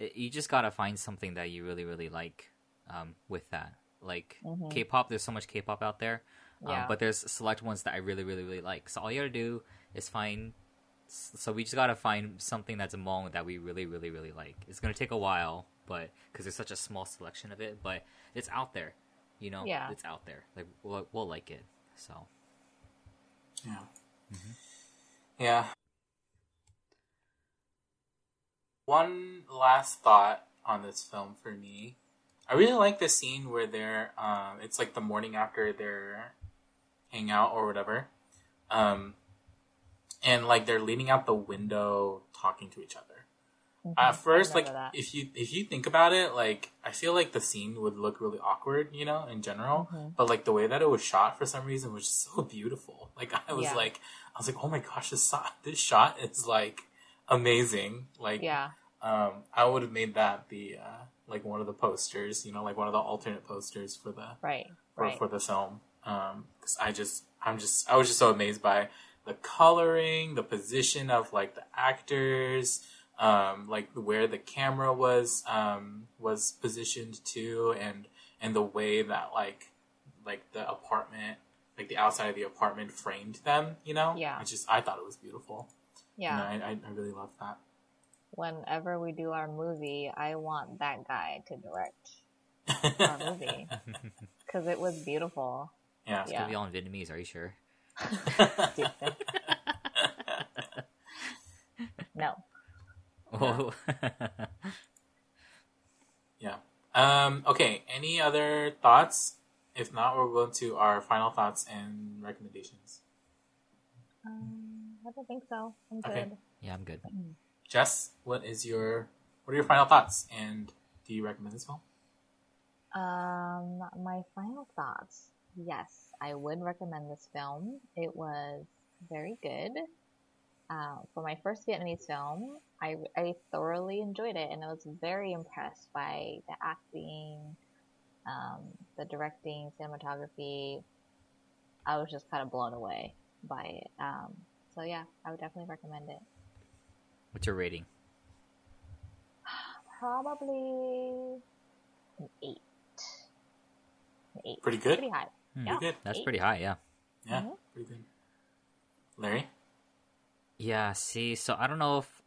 i- you just gotta find something that you really really like um, with that. Like Mhm. K-pop, there's so much K-pop out there, um, but there's select ones that I really really really like. So all you gotta do is find. So we just gotta find something that's Hmong that we really really really like. It's gonna take a while, but because there's such a small selection of it, but it's out there. You know, Yeah. it's out there. Like we'll, we'll like it. So yeah Mm-hmm. yeah one last thought on this film for me i really like the scene where they're um it's like the morning after their hangout or whatever um and like they're leaning out the window talking to each other Mhm. at first like that. if you if you think about it like i feel like the scene would look really awkward you know in general Mhm. but like the way that it was shot for some reason was just so beautiful like i was Yeah. like i was like oh my gosh this shot this shot is like amazing like yeah um i would have made that the uh like one of the posters you know like one of the alternate posters for the right for, right for the film um 'cause i just i'm just i was just so amazed by the coloring the position of like the actors um like where the camera was um was positioned to and and the way that like like the apartment like the outside of the apartment framed them. You know, Yeah. I just I thought it was beautiful. Yeah. You I, I I really love that. Whenever we do our movie, I want that guy to direct our movie because it was beautiful. yeah. It's Yeah. gonna be all in Vietnamese. Are you sure? No. Oh. Yeah. Um, okay. Any other thoughts? If not, we're going to our final thoughts and recommendations. Um, I don't think so. I'm good. Okay. yeah, I'm good. Jess, what is your what are your final thoughts? And do you recommend this film? Um, my final thoughts. Yes, I would recommend this film. It was very good. Uh, for my first Vietnamese film, I, I thoroughly enjoyed it and I was very impressed by the acting, um, the directing, cinematography. I was just kind of blown away by it. Um, so yeah, I would definitely recommend it. What's your rating? Probably an eight. An eight. Pretty good. Pretty high. Hmm. Yeah. Pretty good. That's Eight. pretty high, yeah. Yeah, Mhm. pretty good. Larry? Yeah, see, so I don't know if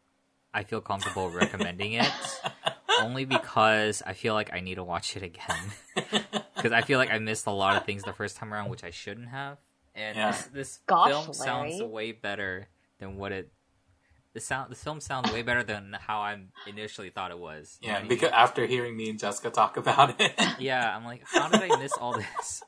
I feel comfortable recommending it, only because I feel like I need to watch it again. Because I feel like I missed a lot of things the first time around, which I shouldn't have. And Yeah. this, this Gosh, film sounds way better than what it. The sound, the film sounds way better than how I initially thought it was. Yeah, what I because after hearing me and Jessica talk about it, yeah, I'm like, how did I miss all this?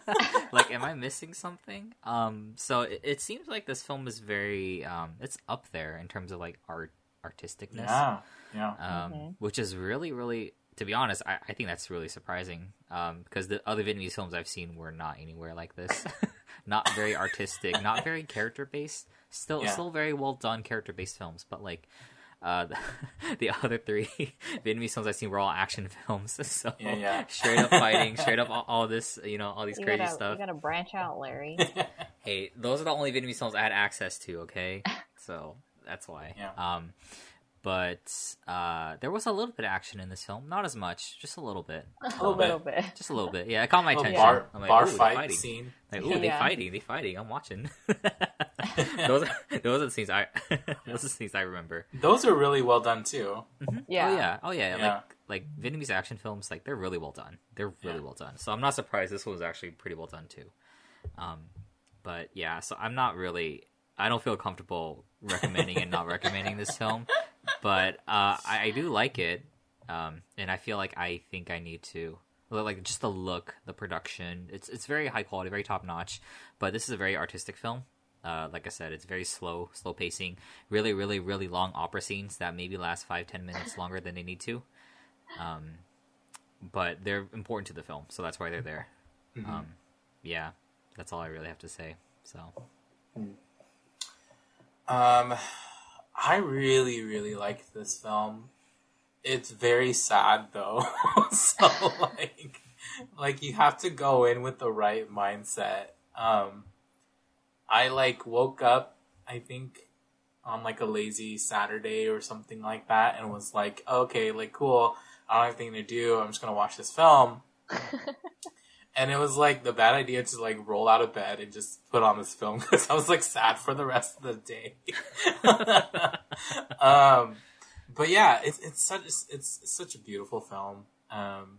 like, am I missing something? Um, so it, it seems like this film is very, um, it's up there in terms of like art, artisticness. yeah, yeah, um, Mhm. which is really, really, to be honest, I, I think that's really surprising. Um, because the other Vietnamese films I've seen were not anywhere like this. not very artistic, not very character based. Still, Yeah. still very well done character based films, but like. Uh, the, the other three Vietnamese films I've seen were all action films, so Yeah, yeah. straight up fighting, straight up all, all this, you know, all these You crazy gotta, stuff. you gotta branch out, Larry. Hey, those are the only Vietnamese films I had access to. Okay, so that's why. Yeah. Um, but uh, there was a little bit of action in this film, not as much, just a little bit, a little little bit. just a little bit. Yeah, it caught my Little attention. bar, I'm like, bar ooh, they're fight fighting. scene. Like, ooh, they Yeah. fighting, they fighting. I'm watching. those, are, those are the scenes I, those are the scenes I remember. Those are really well done too. Yeah. Oh yeah. Oh yeah. Yeah. Like like Vietnamese action films, like they're really well done. They're really Yeah. well done. So I'm not surprised this one was actually pretty well done too. Um, but yeah. So I'm not really. I don't feel comfortable recommending and not recommending this film, but uh, I, I do like it, um, and I feel like I think I need to like just the look, the production. It's it's very high quality, very top notch. But this is a very artistic film. Uh, like I said, it's very slow, slow pacing. Really, really, really long opera scenes that maybe last five, ten minutes longer than they need to. Um, but they're important to the film, so that's why they're there. Mhm. Um, yeah, that's all I really have to say. So Um, I really, really like this film. It's very sad though, so like, like you have to go in with the right mindset. Um, I like woke up, I think, on like a lazy Saturday or something like that, and was like, okay, like cool. I don't have anything to do. I'm just gonna watch this film. And it was like the bad idea to like roll out of bed and just put on this film because I was like sad for the rest of the day. um, but yeah, it's it's such it's, it's such a beautiful film. Um,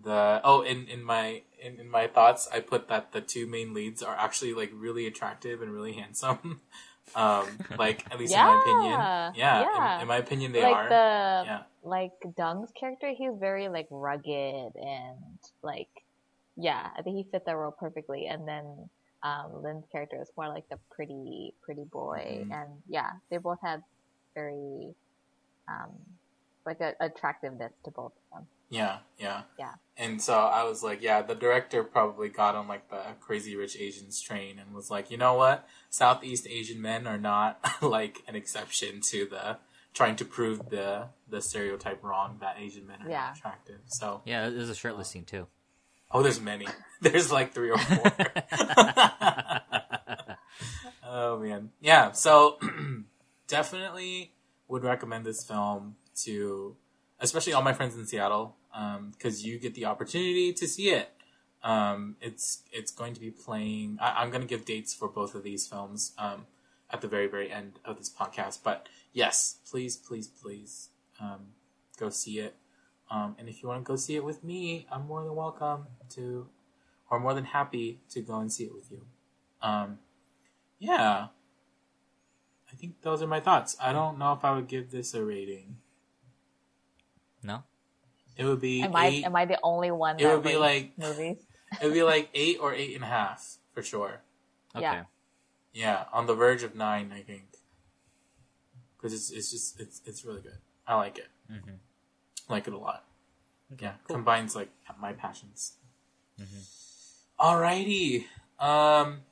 the oh, in in my in, in my thoughts, I put that the two main leads are actually like really attractive and really handsome. um, like at least in my opinion, Yeah, yeah, yeah. In, in my opinion, they like are. the Yeah. like Dung's character, he's very like rugged and like yeah, I think he fit that role perfectly. And then um, Linh's character is more like the pretty pretty boy, Mhm. and yeah, they both had very um like a attractiveness to both of them. Yeah, yeah, Yeah. And so I was like, yeah, the director probably got on like the Crazy Rich Asians train and was like, you know what, Southeast Asian men are not like an exception to the trying to prove the the stereotype wrong that Asian men are Yeah. attractive. So, yeah, there's a shirtless scene too. Oh, there's many. There's like three or four. oh man, yeah. So definitely would recommend this film to, especially all my friends in Seattle, because you get the opportunity to see it. Um, it's it's going to be playing. I, am going to give dates for both of these films um, at the very very end of this podcast. But yes, please please please um, go see it. Um, and if you want to go see it with me, I'm more than welcome to, or more than happy to go and see it with you. Um, yeah, I think those are my thoughts. I don't know if I would give this a rating. No. It would be. Am I am I the only one? It would be like movies. it would be like eight or eight and a half for sure. Okay. Yeah. Yeah, on the verge of nine, I think. Because it's it's just it's it's really good. I like it. Mm-hmm. Like it a lot. Okay, Yeah, cool. combines like my passions. Mhm. Alrighty. Um,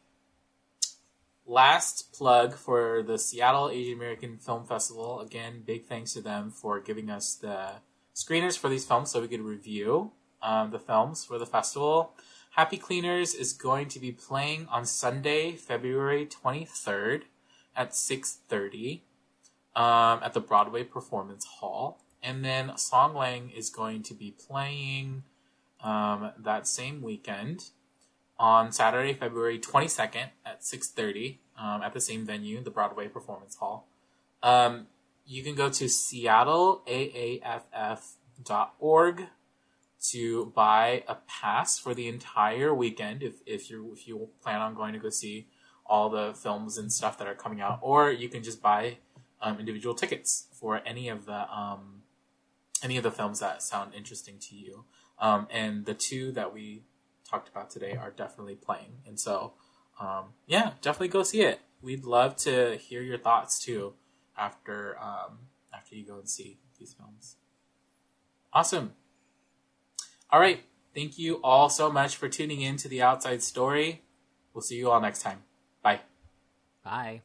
last plug for the Seattle Asian American Film Festival. Again, big thanks to them for giving us the screeners for these films so we could review um, the films for the festival. Happy Cleaners is going to be playing on Sunday, February 23rd at 6.30 um, at the Broadway Performance Hall. And then Song Lang is going to be playing um, that same weekend on Saturday, February 22nd at 6.30 um, at the same venue, the Broadway Performance Hall. Um, you can go to seattleaaff.org to buy a pass for the entire weekend if, if you if you plan on going to go see all the films and stuff that are coming out, or you can just buy um, individual tickets for any of the um, any of the films that sound interesting to you. Um, and the two that we talked about today are definitely playing, and so um, yeah, definitely go see it. We'd love to hear your thoughts too after um, after you go and see these films. Awesome. All right. Thank you all so much for tuning in to the Outside Story. We'll see you all next time. Bye. Bye.